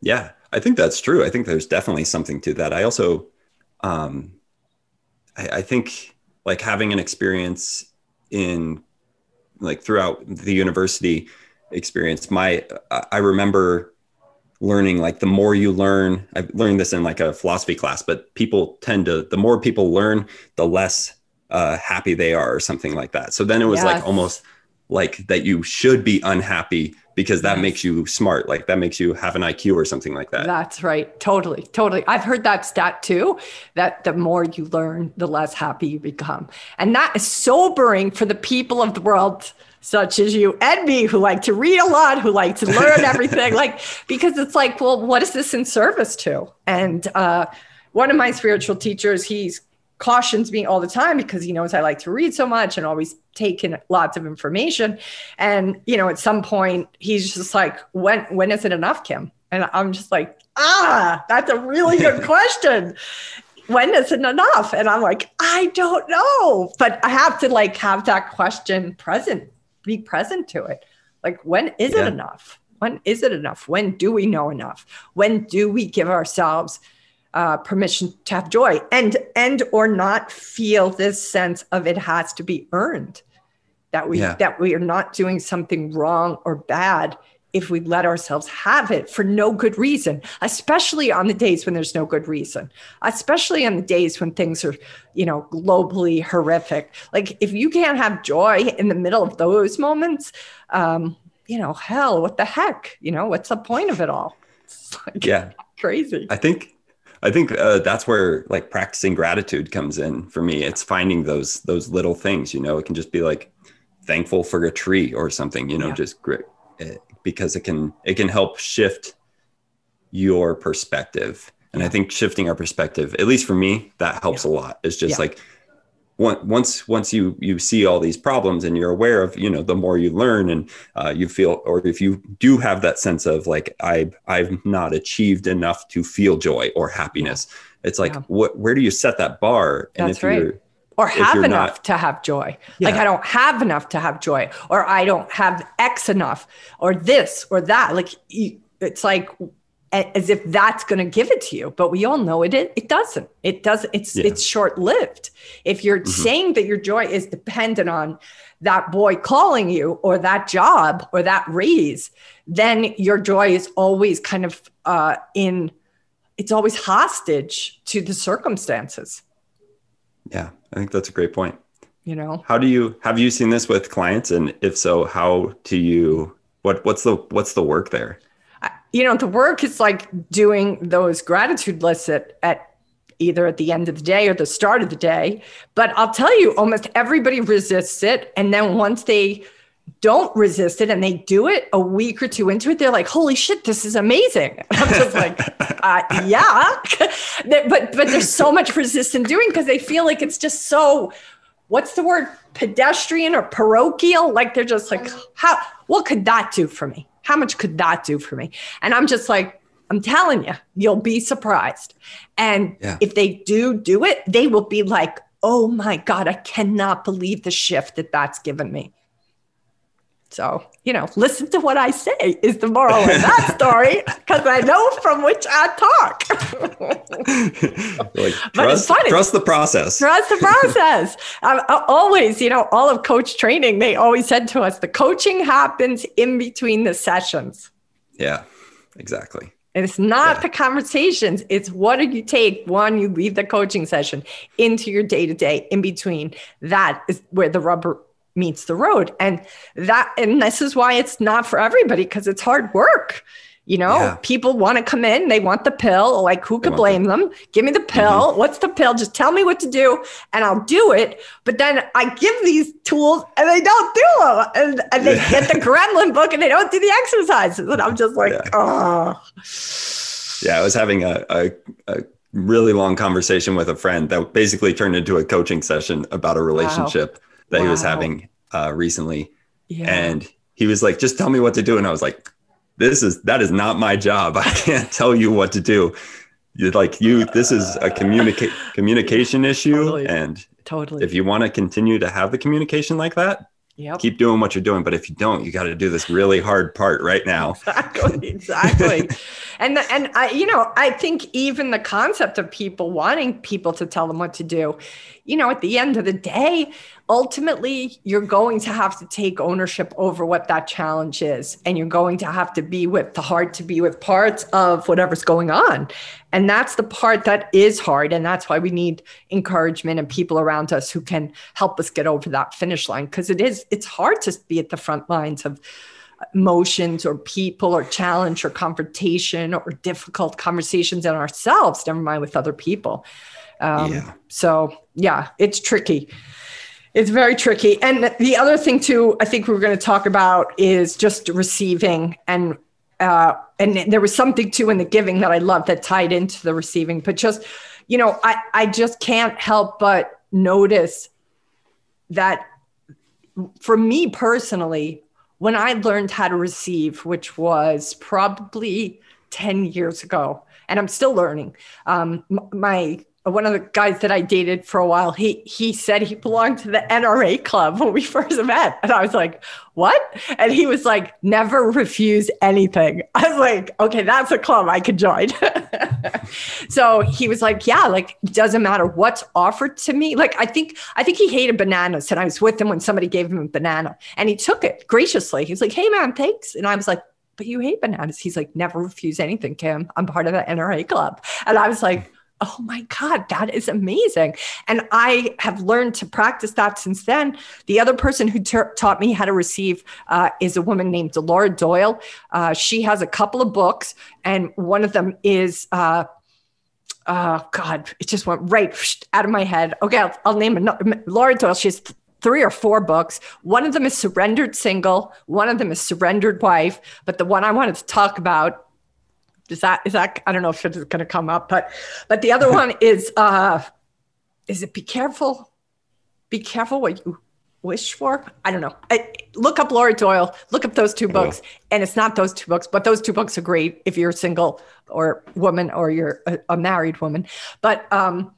Yeah, I think that's true. I think there's definitely something to that. I also, um, I, I think like having an experience in like throughout the university experience, my I remember learning like the more you learn i've learned this in like a philosophy class but people tend to the more people learn the less uh, happy they are or something like that. So then it was yes. like almost like that you should be unhappy because that yes. makes you smart. Like that makes you have an IQ or something like that. That's right. Totally. Totally. I've heard that stat too, that the more you learn, the less happy you become. And that is sobering for the people of the world such as you and me who like to read a lot who like to learn everything like because it's like well what is this in service to and uh, one of my spiritual teachers he's cautions me all the time because he knows I like to read so much and always take in lots of information. And, you know, at some point he's just like, when when is it enough, Kim? And I'm just like, ah, that's a really good question. when is it enough? And I'm like, I don't know. But I have to like have that question present, be present to it. Like, when is yeah. it enough? When is it enough? When do we know enough? When do we give ourselves uh, permission to have joy and and or not feel this sense of it has to be earned. That we yeah. that we are not doing something wrong or bad if we let ourselves have it for no good reason especially on the days when there's no good reason especially on the days when things are you know globally horrific. Like if you can't have joy in the middle of those moments um you know hell what the heck? You know what's the point of it all? Like yeah. crazy. I think I think uh, that's where like practicing gratitude comes in for me. It's finding those those little things. You know, it can just be like thankful for a tree or something. You know, yeah. just great eh, because it can it can help shift your perspective. And yeah. I think shifting our perspective, at least for me, that helps yeah. a lot. It's just like once once you you see all these problems and you're aware of you know the more you learn and uh, you feel or if you do have that sense of like I I've not achieved enough to feel joy or happiness it's like yeah. what where do you set that bar and That's if right. you're or have enough not, to have joy. Yeah. Like I don't have enough to have joy, or I don't have X enough, or this or that. Like it's like as if that's going to give it to you but we all know it it, it doesn't. It doesn't it's yeah. it's short lived if you're mm-hmm. saying that your joy is dependent on that boy calling you or that job or that raise then your joy is always kind of uh, in it's always hostage to the circumstances. Yeah i think that's a great point. You know? How do you have you seen this with clients? And if so how do you what what's the what's the work there you know, the work is like doing those gratitude lists at, at either at the end of the day or the start of the day. But I'll tell you, almost everybody resists it. And then once they don't resist it and they do it a week or two into it, they're like, holy shit, this is amazing. And I'm just like, uh, yeah. but but there's so much resistance doing because they feel like it's just so what's the word pedestrian or parochial like they're just like how what could that do for me how much could that do for me? And I'm just like, I'm telling you, you'll be surprised. And yeah. if they do do it, they will be like, oh my God, I cannot believe the shift that that's given me. So, you know, listen to what I say is the moral of that story because I know from which I talk. like, trust, trust the process. Trust the process. I, uh, always, you know, all of coach training, they always said to us the coaching happens in between the sessions. Yeah, exactly. And it's not yeah. the conversations. It's what do you take one, you leave the coaching session into your day to day in between. That is where the rubber meets the road. And that and this is why it's not for everybody because it's hard work you know? Yeah. people want to come in they want the pill like who could blame them? Give me the pill mm-hmm. what's the pill? Just tell me what to do and i'll do it. But then i give these tools and they don't do them and, and they get the gremlin book and they don't do the exercises. And i'm just like yeah. oh yeah i was having a, a, a really long conversation with a friend that basically turned into a coaching session about a relationship. wow that wow. he was having uh, recently. Yeah. And he was like, just tell me what to do. And I was like, this is, that is not my job. I can't tell you what to do. You're like you, this is a communicate communication issue. Totally. And totally, if you want to continue to have the communication like that, Yep. Keep doing what you're doing, but if you don't, you got to do this really hard part right now. Exactly, exactly. and the, and I, you know, I think even the concept of people wanting people to tell them what to do, you know, at the end of the day, ultimately you're going to have to take ownership over what that challenge is and you're going to have to be with the hard to be with parts of whatever's going on. And that's the part that is hard and that's why we need encouragement and people around us who can help us get over that finish line because it is it's hard to be at the front lines of emotions or people or challenge or confrontation or difficult conversations in ourselves never mind with other people um, yeah. so yeah it's tricky it's very tricky. And the other thing too, I think we are going to talk about is just receiving and uh, and there was something too in the giving that I love that tied into the receiving. But just, you know, I I just can't help but notice that for me personally, when I learned how to receive, which was probably 10 years ago, and I'm still learning. Um, my one of the guys that I dated for a while, he he said he belonged to the NRA club when we first met. And I was like, what? And he was like, never refuse anything. I was like, okay, that's a club I could join. so he was like, yeah, like doesn't matter what's offered to me. Like I think I think he hated bananas. And I was with him when somebody gave him a banana and he took it graciously. He's like, hey man, thanks. And I was like, but you hate bananas. He's like, never refuse anything, Kim. I'm part of the NRA club. And I was like, oh my God, that is amazing. And I have learned to practice that since then. The other person who taught me how to receive uh, is a woman named Laura Doyle. Uh, she has a couple of books, and one of them is. Uh, oh God, it just went right out of my head. Okay, I'll, I'll name it. Laura Doyle. She has three or four books. One of them is Surrendered Single. One of them is Surrendered Wife. But the one I wanted to talk about is that is that I don't know if it's going to come up, but but the other one is uh, is it be careful, be careful what you wish for. I don't know. I, look up Laura Doyle. Look up those two books, and it's not those two books, but those two books are great if you're single or woman or you're a, a married woman. But um,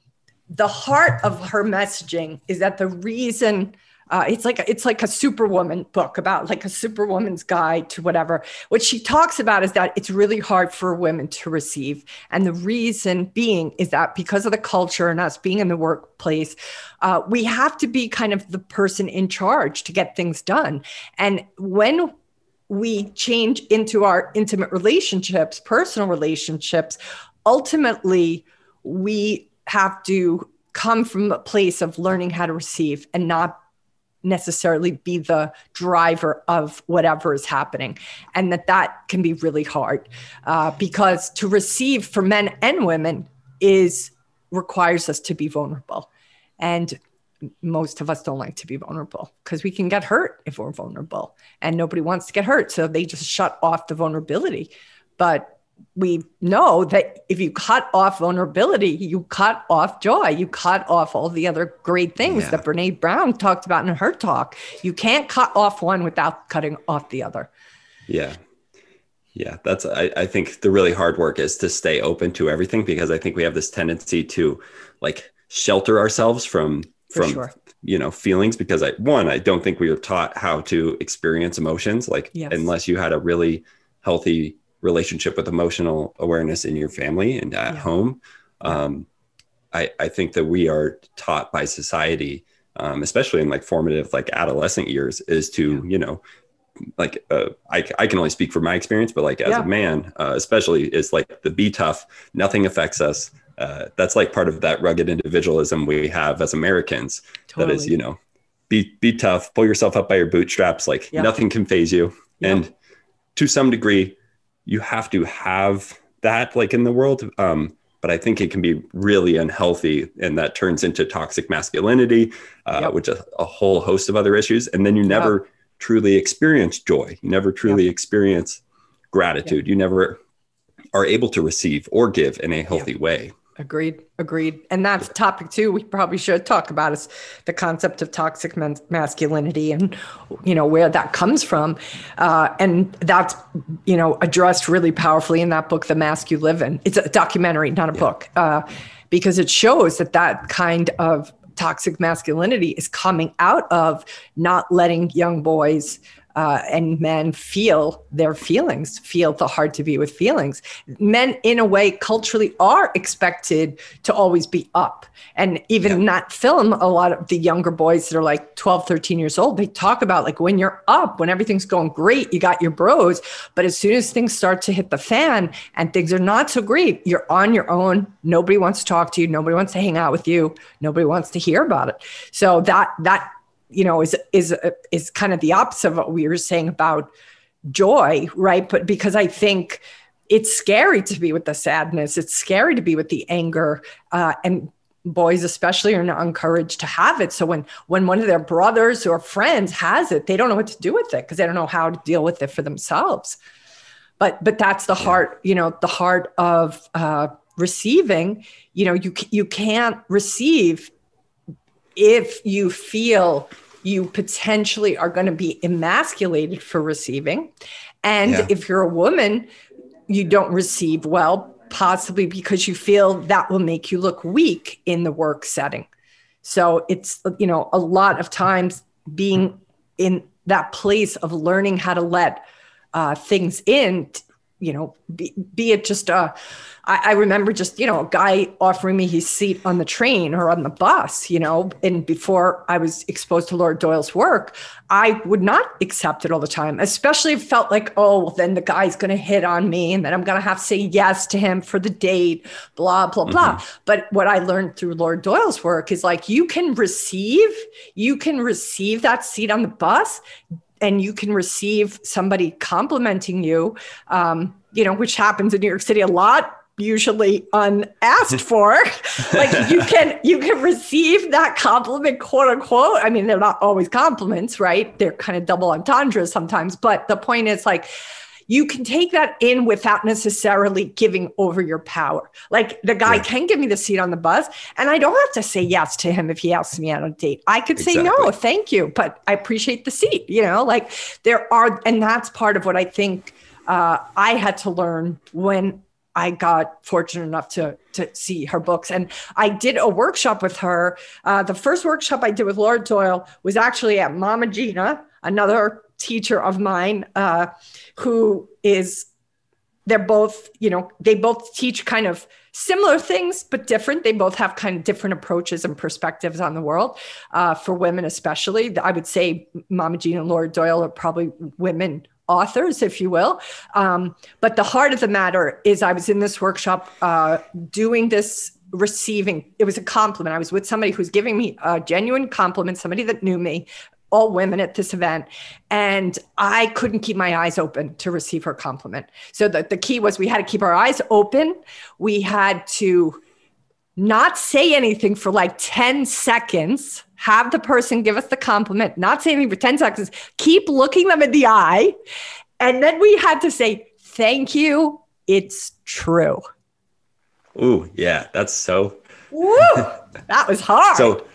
the heart of her messaging is that the reason uh, it's like it's like a superwoman book about like a superwoman's guide to whatever. What she talks about is that it's really hard for women to receive. And the reason being is that because of the culture and us being in the workplace uh, we have to be kind of the person in charge to get things done. And when we change into our intimate relationships personal relationships ultimately we have to come from a place of learning how to receive and not necessarily be the driver of whatever is happening and that that can be really hard uh, because to receive for men and women is requires us to be vulnerable and most of us don't like to be vulnerable because we can get hurt if we're vulnerable and nobody wants to get hurt so they just shut off the vulnerability but we know that if you cut off vulnerability, you cut off joy, you cut off all the other great things yeah. that Brene Brown talked about in her talk. You can't cut off one without cutting off the other. Yeah. Yeah. That's, I, I think the really hard work is to stay open to everything because I think we have this tendency to like shelter ourselves from, from, sure. you know, feelings because I, one, I don't think we were taught how to experience emotions. Like, yes. unless you had a really healthy relationship with emotional awareness in your family and at yeah. home. Um, I, I think that we are taught by society, um, especially in like formative, like adolescent years, is to, yeah. you know, like uh, I, I can only speak for my experience, but like as yeah. a man, uh, especially, is like the be tough, nothing affects us. Uh, that's like part of that rugged individualism we have as Americans. Totally. That is, you know, be be tough, pull yourself up by your bootstraps. Like nothing can phase you, and to some degree, you have to have that like in the world. Um, but I think it can be really unhealthy, and that turns into toxic masculinity, uh, yep. which a, a, whole host of other issues. And then you never yep. truly experience joy. You never truly yep. experience gratitude. You never are able to receive or give in a healthy way. Agreed. Agreed. And that's topic two we probably should talk about is the concept of toxic men- masculinity and, you know, where that comes from. Uh, and that's, you know, addressed really powerfully in that book, The Mask You Live In. It's a documentary, not a yeah. book, uh, because it shows that that kind of toxic masculinity is coming out of not letting young boys uh, and men feel their feelings, feel the hard to be with feelings. Men, in a way, culturally are expected to always be up. And even yeah. in that film, a lot of the younger boys that are like 12, 13 years old, they talk about like when you're up, when everything's going great, you got your bros. But as soon as things start to hit the fan and things are not so great, you're on your own. Nobody wants to talk to you. Nobody wants to hang out with you. Nobody wants to hear about it. So that, that, you know is is is kind of the opposite of what we were saying about joy right? But because i think it's scary to be with the sadness. It's scary to be with the anger uh, and boys especially are not encouraged to have it. So when when one of their brothers or friends has it they don't know what to do with it because they don't know how to deal with it for themselves. But but that's the heart you know the heart of uh, receiving. You know you you can't receive if you feel you potentially are going to be emasculated for receiving. And yeah. if you're a woman, you don't receive well, possibly because you feel that will make you look weak in the work setting. So it's, you know, a lot of times being in that place of learning how to let uh, things in you know, be, be it just uh, I, I remember just you know a guy offering me his seat on the train or on the bus, you know, and before I was exposed to Laura Doyle's work, I would not accept it all the time, especially if it felt like, oh, well, then the guy's going to hit on me and then I'm going to have to say yes to him for the date, blah, blah, blah. Mm-hmm. But what I learned through Laura Doyle's work is like you can receive, you can receive that seat on the bus and you can receive somebody complimenting you, um, you know, which happens in New York City a lot usually unasked for. Like you can you can receive that compliment quote unquote. I mean they're not always compliments right? They're kind of double entendres sometimes but the point is like you can take that in without necessarily giving over your power. Like the guy yeah. can give me the seat on the bus, and I don't have to say yes to him if he asks me out on a date. I could exactly. say no, thank you, but I appreciate the seat. You know, like there are, and that's part of what I think uh, I had to learn when I got fortunate enough to to see her books, and I did a workshop with her. Uh, the first workshop I did with Laura Doyle was actually at Mama Gena, another teacher of mine, uh, who is. They're both, you know, they both teach kind of similar things but different. They both have kind of different approaches and perspectives on the world. Uh, for women, especially, I would say Mama Gena and Laura Doyle are probably women authors, if you will. Um, but the heart of the matter is, I was in this workshop uh, doing this receiving it was a compliment i was with somebody who's giving me a genuine compliment somebody that knew me all women at this event and i couldn't keep my eyes open to receive her compliment so the, the key was we had to keep our eyes open we had to not say anything for like 10 seconds have the person give us the compliment, not say anything for 10 seconds, keep looking them in the eye. And then we had to say, thank you. It's true. Ooh, yeah, that's so. Woo, that was hard. So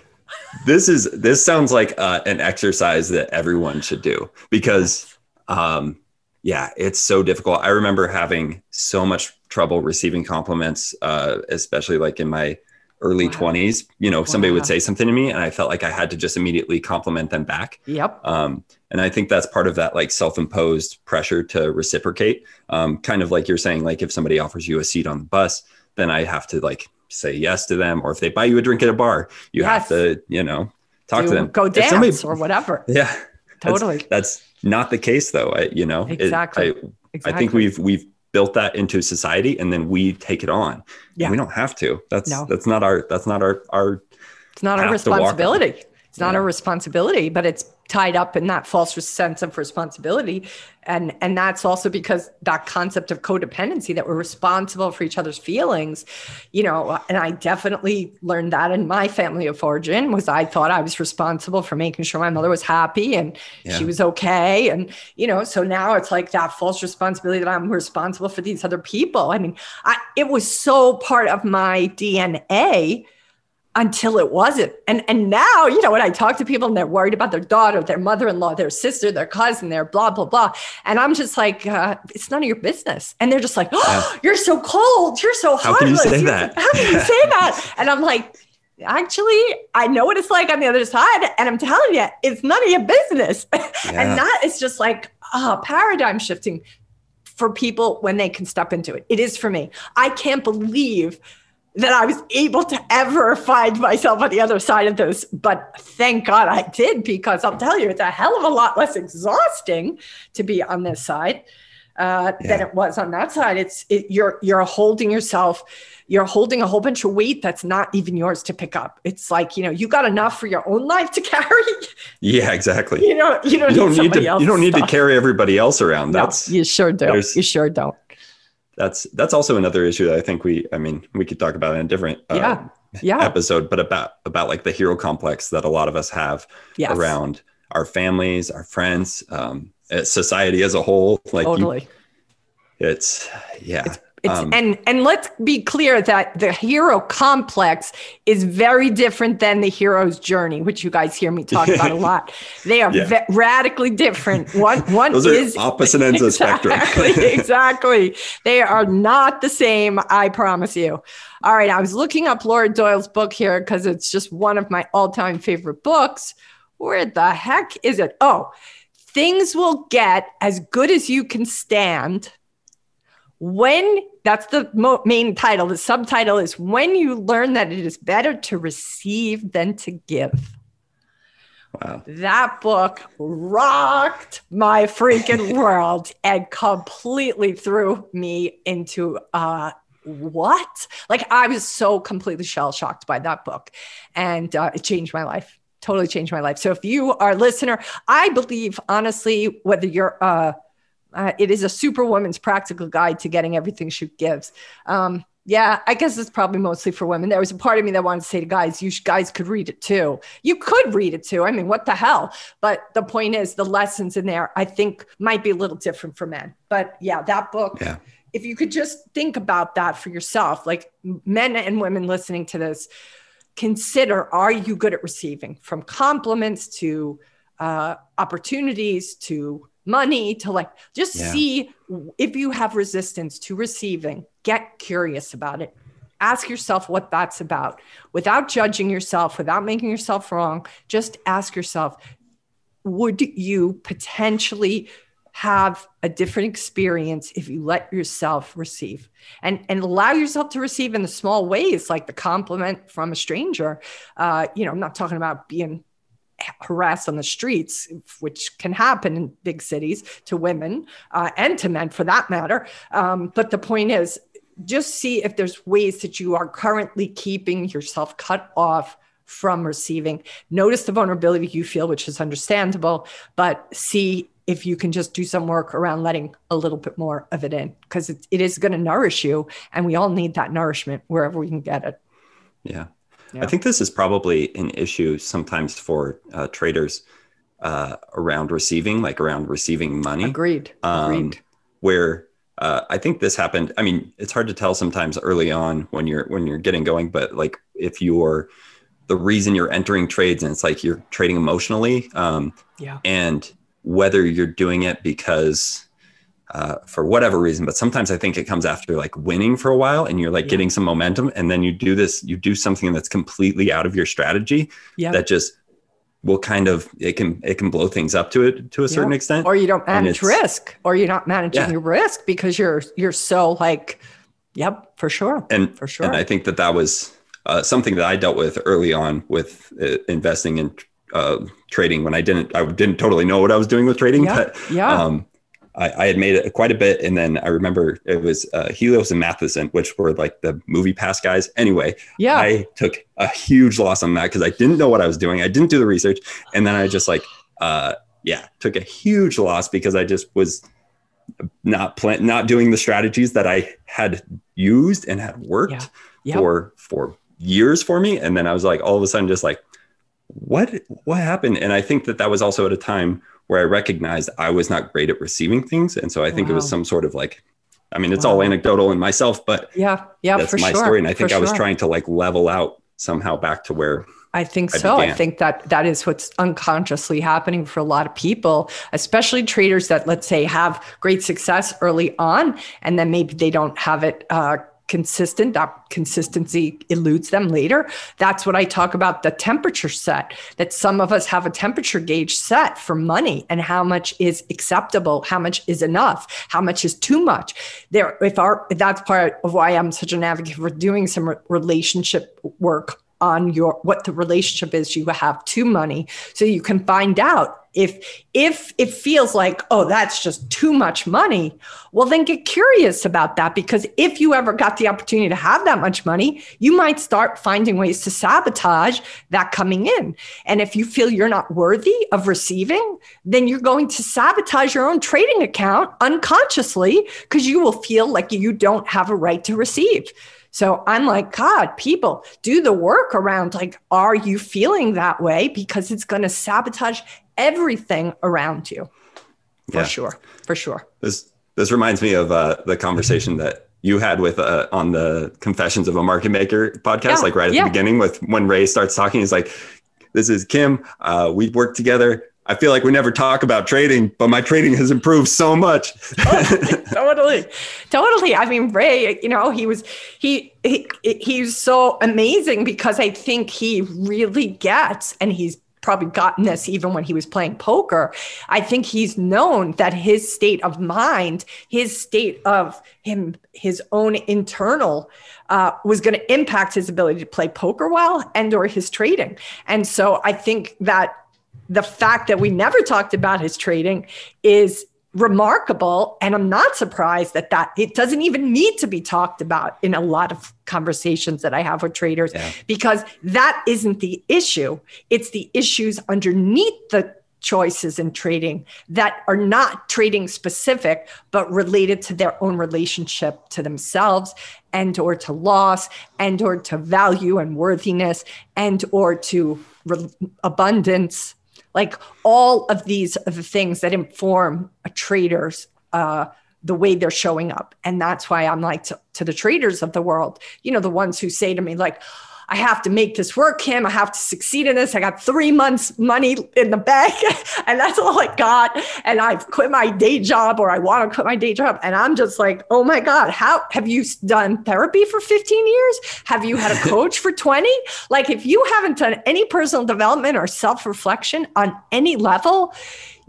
this is this sounds like uh, an exercise that everyone should do because um yeah it's so difficult. I remember having so much trouble receiving compliments uh especially like in my early wow. 20s you know somebody wow. would say something to me and i felt like i had to just immediately compliment them back. Yep. Um, and i think that's part of that like self-imposed pressure to reciprocate. Um, kind of like you're saying like if somebody offers you a seat on the bus then i have to like say yes to them or if they buy you a drink at a bar you yes. have to you know talk to them go dance somebody, or whatever yeah totally that's, that's not the case though I, you know exactly. It, I, exactly. I think we've we've built that into society and then we take it on. Yeah. And we don't have to. That's no. that's not our that's not our our it's not our responsibility. It's not yeah. our responsibility, but it's tied up in that false sense of responsibility and and that's also because that concept of codependency that we're responsible for each other's feelings you know and i definitely learned that in my family of origin was i thought i was responsible for making sure my mother was happy and yeah. she was okay and you know so now it's like that false responsibility that i'm responsible for these other people i mean I, it was so part of my dna until it wasn't. And and now, you know, when I talk to people and they're worried about their daughter, their mother-in-law, their sister, their cousin, their blah blah blah, and I'm just like, uh, it's none of your business. And they're just like, oh, yeah. you're so cold, you're so how heartless. Can you say that? How can you say that? And I'm like. Actually, I know what it's like on the other side, and I'm telling you, it's none of your business. Yeah. and that is just like oh, paradigm shifting for people when they can step into it. It is for me. I can't believe that I was able to ever find myself on the other side of this. But thank God I did, because I'll tell you, it's a hell of a lot less exhausting to be on this side uh, yeah. than it was on that side. It's it, you're you're holding yourself, you're holding a whole bunch of weight that's not even yours to pick up. It's like you know you got enough for your own life to carry. Yeah, exactly. You know you don't, you don't need, to you don't need stuff. to carry everybody else around. That's no, you sure don't. You sure don't that's that's also another issue that I think we I mean we could talk about in a different uh, yeah. Yeah. episode, but about about like the hero complex that a lot of us have yes. around our families, our friends, um, society as a whole. Like totally. You, it's yeah. It's it's, um, and and let's be clear that the hero complex is very different than the hero's journey, which you guys hear me talk about a lot. They are yeah. radically different. One one Those is opposite ends exactly, of spectrum. exactly. They are not the same. I promise you. All right, I was looking up Laura Doyle's book here because it's just one of my all-time favorite books. Where the heck is it? Oh, things will get as good as you can stand when that's the mo- main title the subtitle is when you learn that it is better to receive than to give. Wow. That book rocked my freaking world and completely threw me into uh what? Like i was so completely shell shocked by that book and uh, it changed my life totally changed my life. So if you are a listener i believe honestly whether you're uh uh, it is a superwoman's practical guide to getting everything she gives. Um, yeah, I guess it's probably mostly for women. There was a part of me that wanted to say to guys, you guys could read it too. You could read it too. I mean, what the hell? But the point is, the lessons in there, I think, might be a little different for men. But yeah, that book. Yeah. If you could just think about that for yourself, like men and women listening to this, consider: Are you good at receiving, from compliments to uh, opportunities to money to like just yeah. see if you have resistance to receiving, get curious about it. Ask yourself what that's about without judging yourself, without making yourself wrong. Just ask yourself, would you potentially have a different experience if you let yourself receive and and allow yourself to receive in the small ways like the compliment from a stranger uh, you know i'm not talking about being harassed on the streets which can happen in big cities to women uh, and to men for that matter. Um, but the point is just see if there's ways that you are currently keeping yourself cut off from receiving. Notice the vulnerability you feel which is understandable but see if you can just do some work around letting a little bit more of it in because it, it is going to nourish you and we all need that nourishment wherever we can get it. Yeah, yeah. i think this is probably an issue sometimes for uh, traders uh, around receiving like around receiving money agreed um, agreed where uh, I think this happened. I mean, it's hard to tell sometimes early on when you're when you're getting going, but like if you're the reason you're entering trades and it's like you're trading emotionally, um, yeah, and whether you're doing it because uh, for whatever reason, but sometimes I think it comes after like winning for a while and you're like yeah. getting some momentum, and then you do this, you do something that's completely out of your strategy yeah. that just will kind of it can it can blow things up to it to a certain extent. Or you don't manage risk, or you're not managing yeah. your risk because you're you're so like, yep, for sure, and for sure. And I think that that was uh, something that I dealt with early on with uh, investing in uh, trading when I didn't I didn't totally know what I was doing with trading. Yeah, but yeah. Um, I, I, had made it quite a bit, and then I remember it was uh, Helios and Matheson, which were like the MoviePass guys. Anyway, yeah, I took a huge loss on that because I didn't know what I was doing. I didn't do the research, and then I just like, uh, yeah, took a huge loss because I just was not plan- not doing the strategies that I had used and had worked yeah. Yep. for for years for me. And then I was like, all of a sudden, just like, what what happened and i think that that was also at a time where i recognized i was not great at receiving things and so i think wow. it was some sort of like i mean it's wow. all anecdotal in myself but yeah yeah that's my sure. story and i think i was trying to like level out somehow back to where I think so. I, I think that that is what's unconsciously happening for a lot of people, especially traders that, let's say, have great success early on, and then maybe they don't have it uh, consistent that consistency eludes them later. That's what i talk about the temperature set that some of us have a temperature gauge set for money and how much is acceptable how much is enough how much is too much. There if our that's part of why i'm such an advocate for doing some relationship work on your what the relationship is you have to money. So you can find out if if it feels like oh that's just too much money well then get curious about that. Because if you ever got the opportunity to have that much money you might start finding ways to sabotage that coming in. And if you feel you're not worthy of receiving then you're going to sabotage your own trading account unconsciously because you will feel like you don't have a right to receive so I'm like, God, people do the work around like, are you feeling that way? Because it's going to sabotage everything around you. For yeah. sure. For sure. This this reminds me of uh, the conversation that you had with uh, on the Confessions of a Market Maker podcast, yeah. like right at yeah. the beginning with when Ray starts talking. He's like, "This is Kim. Uh, we worked together. I feel like we never talk about trading, but my trading has improved so much. totally, totally. I mean, Ray, you know, he was he he he's so amazing because I think he really gets, and he's probably gotten this even when he was playing poker. I think he's known that his state of mind, his state of him, his own internal, uh, was going to impact his ability to play poker well and or his trading. And so I think that the fact that we never talked about his trading is remarkable and i'm not surprised that that it doesn't even need to be talked about in a lot of conversations that i have with traders yeah. because that isn't the issue it's the issues underneath the choices in trading that are not trading specific but related to their own relationship to themselves and or to loss and or to value and worthiness and or to re- abundance like all of these the things that inform a trader's uh, the way they're showing up. And that's why i'm like to, to the traders of the world you know the ones who say to me like I have to make this work, Kim. I have to succeed in this. I got three months money in the bank and that's all I got. And I've quit my day job or I want to quit my day job. And I'm just like, oh my God, how have you done therapy for 15 years? Have you had a coach for 20? Like if you haven't done any personal development or self-reflection on any level,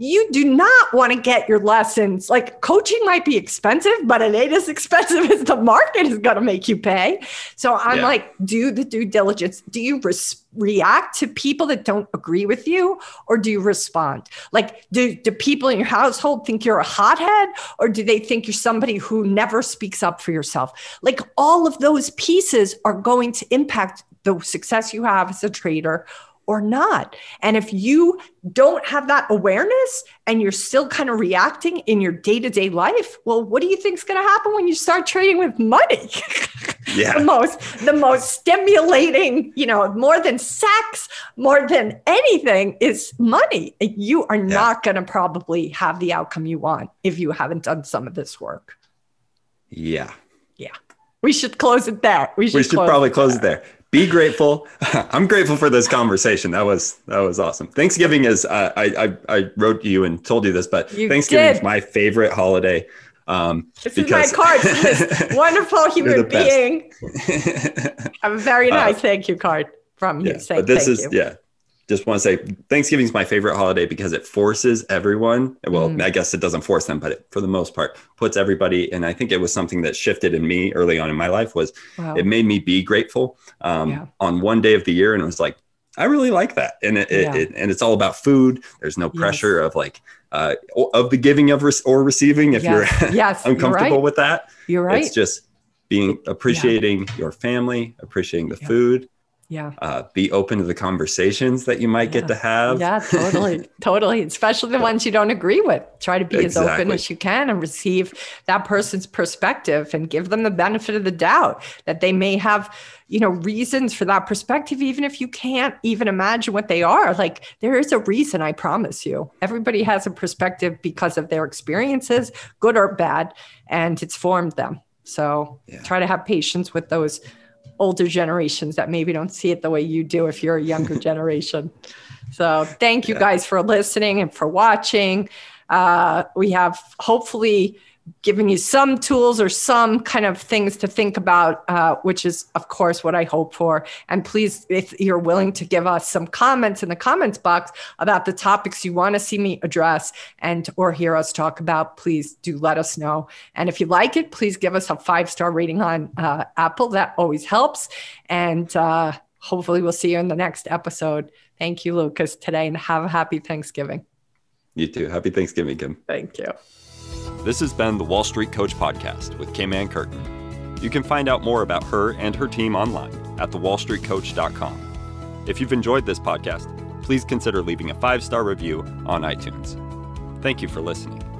you do not want to get your lessons. Like coaching might be expensive, but it ain't as expensive as the market is going to make you pay. So I'm yeah. like, do the due diligence. Do you res- react to people that don't agree with you or do you respond? Like, do, do people in your household think you're a hothead or do they think you're somebody who never speaks up for yourself? Like, all of those pieces are going to impact the success you have as a trader or not. And if you don't have that awareness and you're still kind of reacting in your day to day life, well, what do you think is going to happen when you start trading with money? Yeah. the most, the most stimulating, you know, more than sex, more than anything is money. You are yeah. not going to probably have the outcome you want if you haven't done some of this work. Yeah. Yeah. We should close it there. We should, we should close probably it close it there be grateful. I'm grateful for this conversation. That was that was awesome. Thanksgiving is uh, I, I I wrote you and told you this, but you Thanksgiving did. is my favorite holiday. Um, this because... is my card. This wonderful human being. a very uh, nice uh, thank you card from you. Yeah, saying but this is you. yeah just want to say Thanksgiving is my favorite holiday because it forces everyone. Well, mm. I guess it doesn't force them, but it, for the most part, puts everybody. And I think it was something that shifted in me early on in my life. Was wow. it made me be grateful um, yeah. on one day of the year, and it was like I really like that, and it, yeah. it, and it's all about food. There's no pressure yes. of like uh, of the giving of re- or receiving if yes. you're yes, uncomfortable you're right. with that. You're right. It's just being appreciating yeah. your family, appreciating the food, yeah. Uh, be open to the conversations that you might yeah. get to have. Yeah totally totally especially the ones you don't agree with. Try to be exactly. as open as you can and receive that person's perspective and give them the benefit of the doubt that they may have you know reasons for that perspective even if you can't even imagine what they are. Like there is a reason i promise you. Everybody has a perspective because of their experiences good or bad and it's formed them. So yeah. try to have patience with those older generations that maybe don't see it the way you do if you're a younger generation. So thank you yeah. guys for listening and for watching. Uh, we have hopefully giving you some tools or some kind of things to think about, uh, which is, of course, what I hope for. And please, if you're willing to give us some comments in the comments box about the topics you want to see me address and or hear us talk about, please do let us know. And if you like it, please give us a five star rating on uh, Apple. That always helps. And uh, hopefully, we'll see you in the next episode. Thank you, Lucas, today, and have a happy Thanksgiving. You too. Happy Thanksgiving, Kim. Thank you. This has been the Wall Street Coach Podcast with Kim Ann Curtin. You can find out more about her and her team online at thewallstreetcoach.com. If you've enjoyed this podcast, please consider leaving a five star review on iTunes. Thank you for listening.